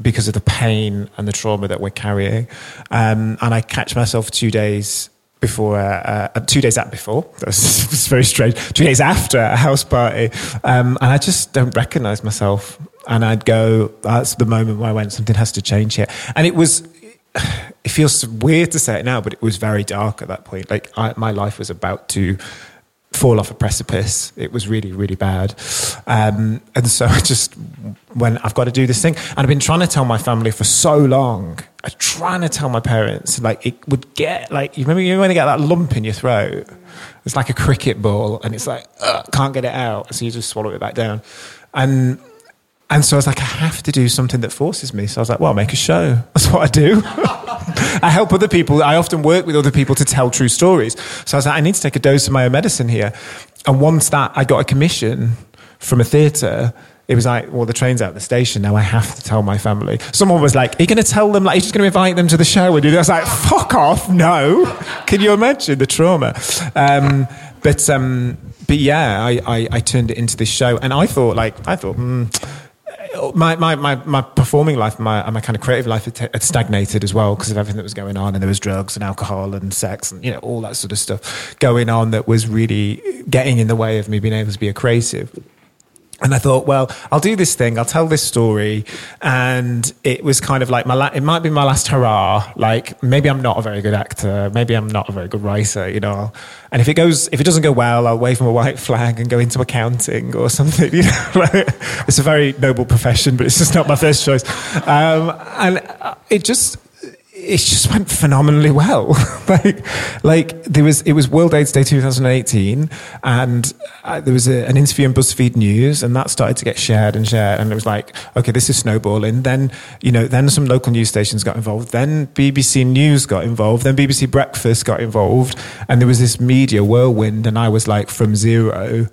because of the pain and the trauma that we're carrying. Um, and I catch myself two days before, uh, uh, two days at before, (laughs) that's very strange, two days after a house party. Um, and I just don't recognize myself. And I'd go, that's the moment where I went, something has to change here. And it was, (sighs) it feels weird to say it now, but it was very dark at that point. Like I, my life was about to fall off a precipice. It was really, really bad. Um, and so (laughs) I just went, I've got to do this thing. And I've been trying to tell my family for so long. I'm trying to tell my parents, like, it would get, like, you remember you when you get that lump in your throat? It's like a cricket ball, and it's like, ugh, can't get it out. So you just swallow it back down. And and so I was like, I have to do something that forces me. So I was like, well, I'll make a show. (laughs) That's what I do. (laughs) I help other people. I often work with other people to tell true stories. So I was like, I need to take a dose of my own medicine here. And once that, I got a commission from a theatre. It was like, well, the train's out the station. Now I have to tell my family. Someone was like, Are you going to tell them? Like, you're just going to invite them to the show and? I was like, fuck off. No. Can you imagine the trauma? Um, but, um, but yeah, I, I, I, turned it into this show. And I thought, like, I thought, hmm, my, my, my, my performing life, my, my kind of creative life had, had stagnated as well because of everything that was going on. And there was drugs and alcohol and sex and, you know, all that sort of stuff going on that was really getting in the way of me being able to be a creative. And I thought, well, I'll do this thing. I'll tell this story. And it was kind of like my, la- it might be my last hurrah. Like maybe I'm not a very good actor. Maybe I'm not a very good writer, you know. And if it goes, if it doesn't go well, I'll wave a white flag and go into accounting or something. (laughs) You know, it's a very noble profession, but it's just not my first choice. Um, and it just, it just went phenomenally well. (laughs) like, like there was, it was World AIDS Day 2018, and uh, there was a, an interview in BuzzFeed News, and that started to get shared and shared, and it was like, okay, this is snowballing. Then, you know, then some local news stations got involved. Then BBC News got involved. Then BBC Breakfast got involved, and there was this media whirlwind, and I was like from zero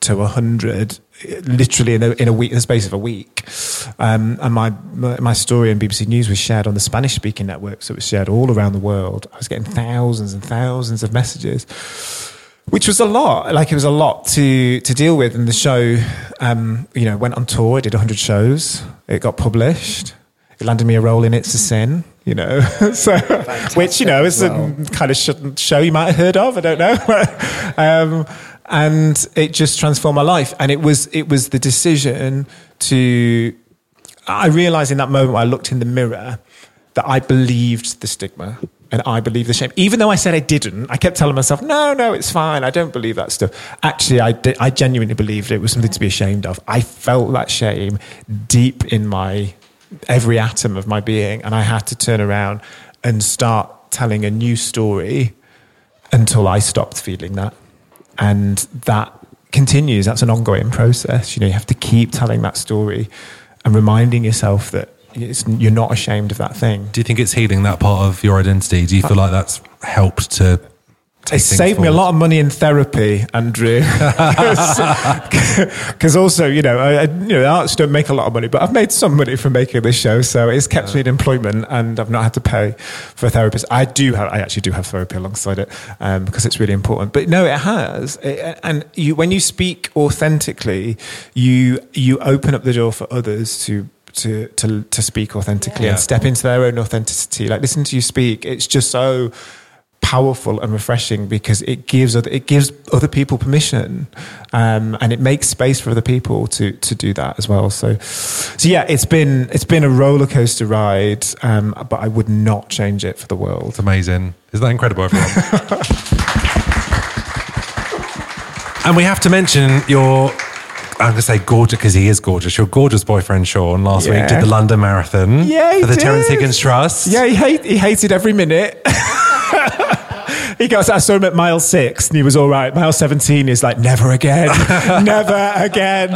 to a 100 literally in a, in a week in the space of a week. Um, and my, my story in bbc news was shared on the spanish speaking network so it was shared all around the world. I was getting thousands and thousands of messages which was a lot. Like it was a lot to to deal with. And the show um, you know went on tour I did 100 shows. It got published. It landed me a role in it's a sin you know. (laughs) So which you know is a kind of show you might have heard of. I don't know. (laughs) Um, and it just transformed my life. And it was it was the decision to. I realized in that moment when I looked in the mirror that I believed the stigma and I believed the shame. Even though I said I didn't, I kept telling myself, no, no, it's fine. I don't believe that stuff. Actually, I, did, I genuinely believed it was something to be ashamed of. I felt that shame deep in my every atom of my being, and I had to turn around and start telling a new story until I stopped feeling that. And that continues. That's an ongoing process. You know, you have to keep telling that story and reminding yourself that you're not ashamed of that thing. Do you think it's healing that part of your identity? Do you feel like that's helped to it saved me a lot of money in therapy, Andrew. (laughs) (laughs) Because also, you know, I, you know, arts don't make a lot of money, but I've made some money from making this show, so it's kept yeah. me in employment, and I've not had to pay for a therapist. I do have, I actually do have therapy alongside it um, because it's really important. But no, it has, it, and you, when you speak authentically, you you open up the door for others to to to to speak authentically yeah. and step into their own authenticity. Like listen to you speak. It's just so powerful and refreshing because it gives other, it gives other people permission um, and it makes space for other people to to do that as well so so yeah it's been it's been a roller coaster ride um, but I would not change it for the world it's amazing isn't that incredible everyone (laughs) and we have to mention your I'm going to say gorgeous because he is gorgeous. Your gorgeous boyfriend Sean last yeah. week did the London Marathon yeah, for the did. Terence Higgins Trust. Yeah, he, hate, he hated every minute. (laughs) (laughs) he goes, I saw him at mile six and he was all right. Mile 17 is like, never again, (laughs) never again.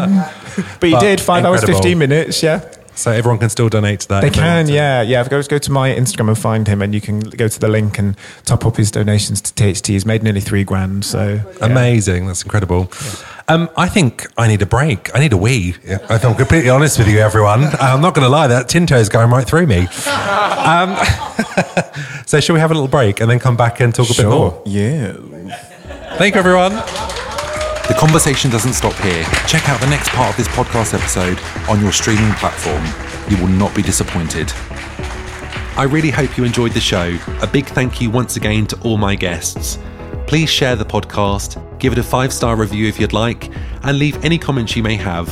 But he but did five incredible. hours, 15 minutes, yeah. So everyone can still donate to that. They can, yeah, yeah. Go go to my Instagram and find him, and you can go to the link and top up his donations to THT. He's made nearly three grand. So yeah. amazing, that's incredible. Yeah. Um, I think I need a break. I need a wee. If I'm completely honest with you, everyone, I'm not going to lie. That tinto is going right through me. Um, (laughs) so, shall we have a little break and then come back and talk a sure. bit more? Yeah. Thank you, everyone. The conversation doesn't stop here. Check out the next part of this podcast episode on your streaming platform. You will not be disappointed. I really hope you enjoyed the show. A big thank you once again to all my guests. Please share the podcast, give it a five star review if you'd like, and leave any comments you may have.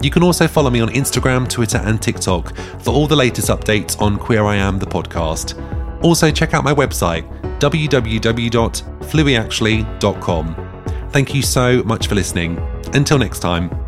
You can also follow me on Instagram, Twitter, and TikTok for all the latest updates on Queer I Am, the podcast. Also, check out my website, www.fluiactually.com. Thank you so much for listening. Until next time.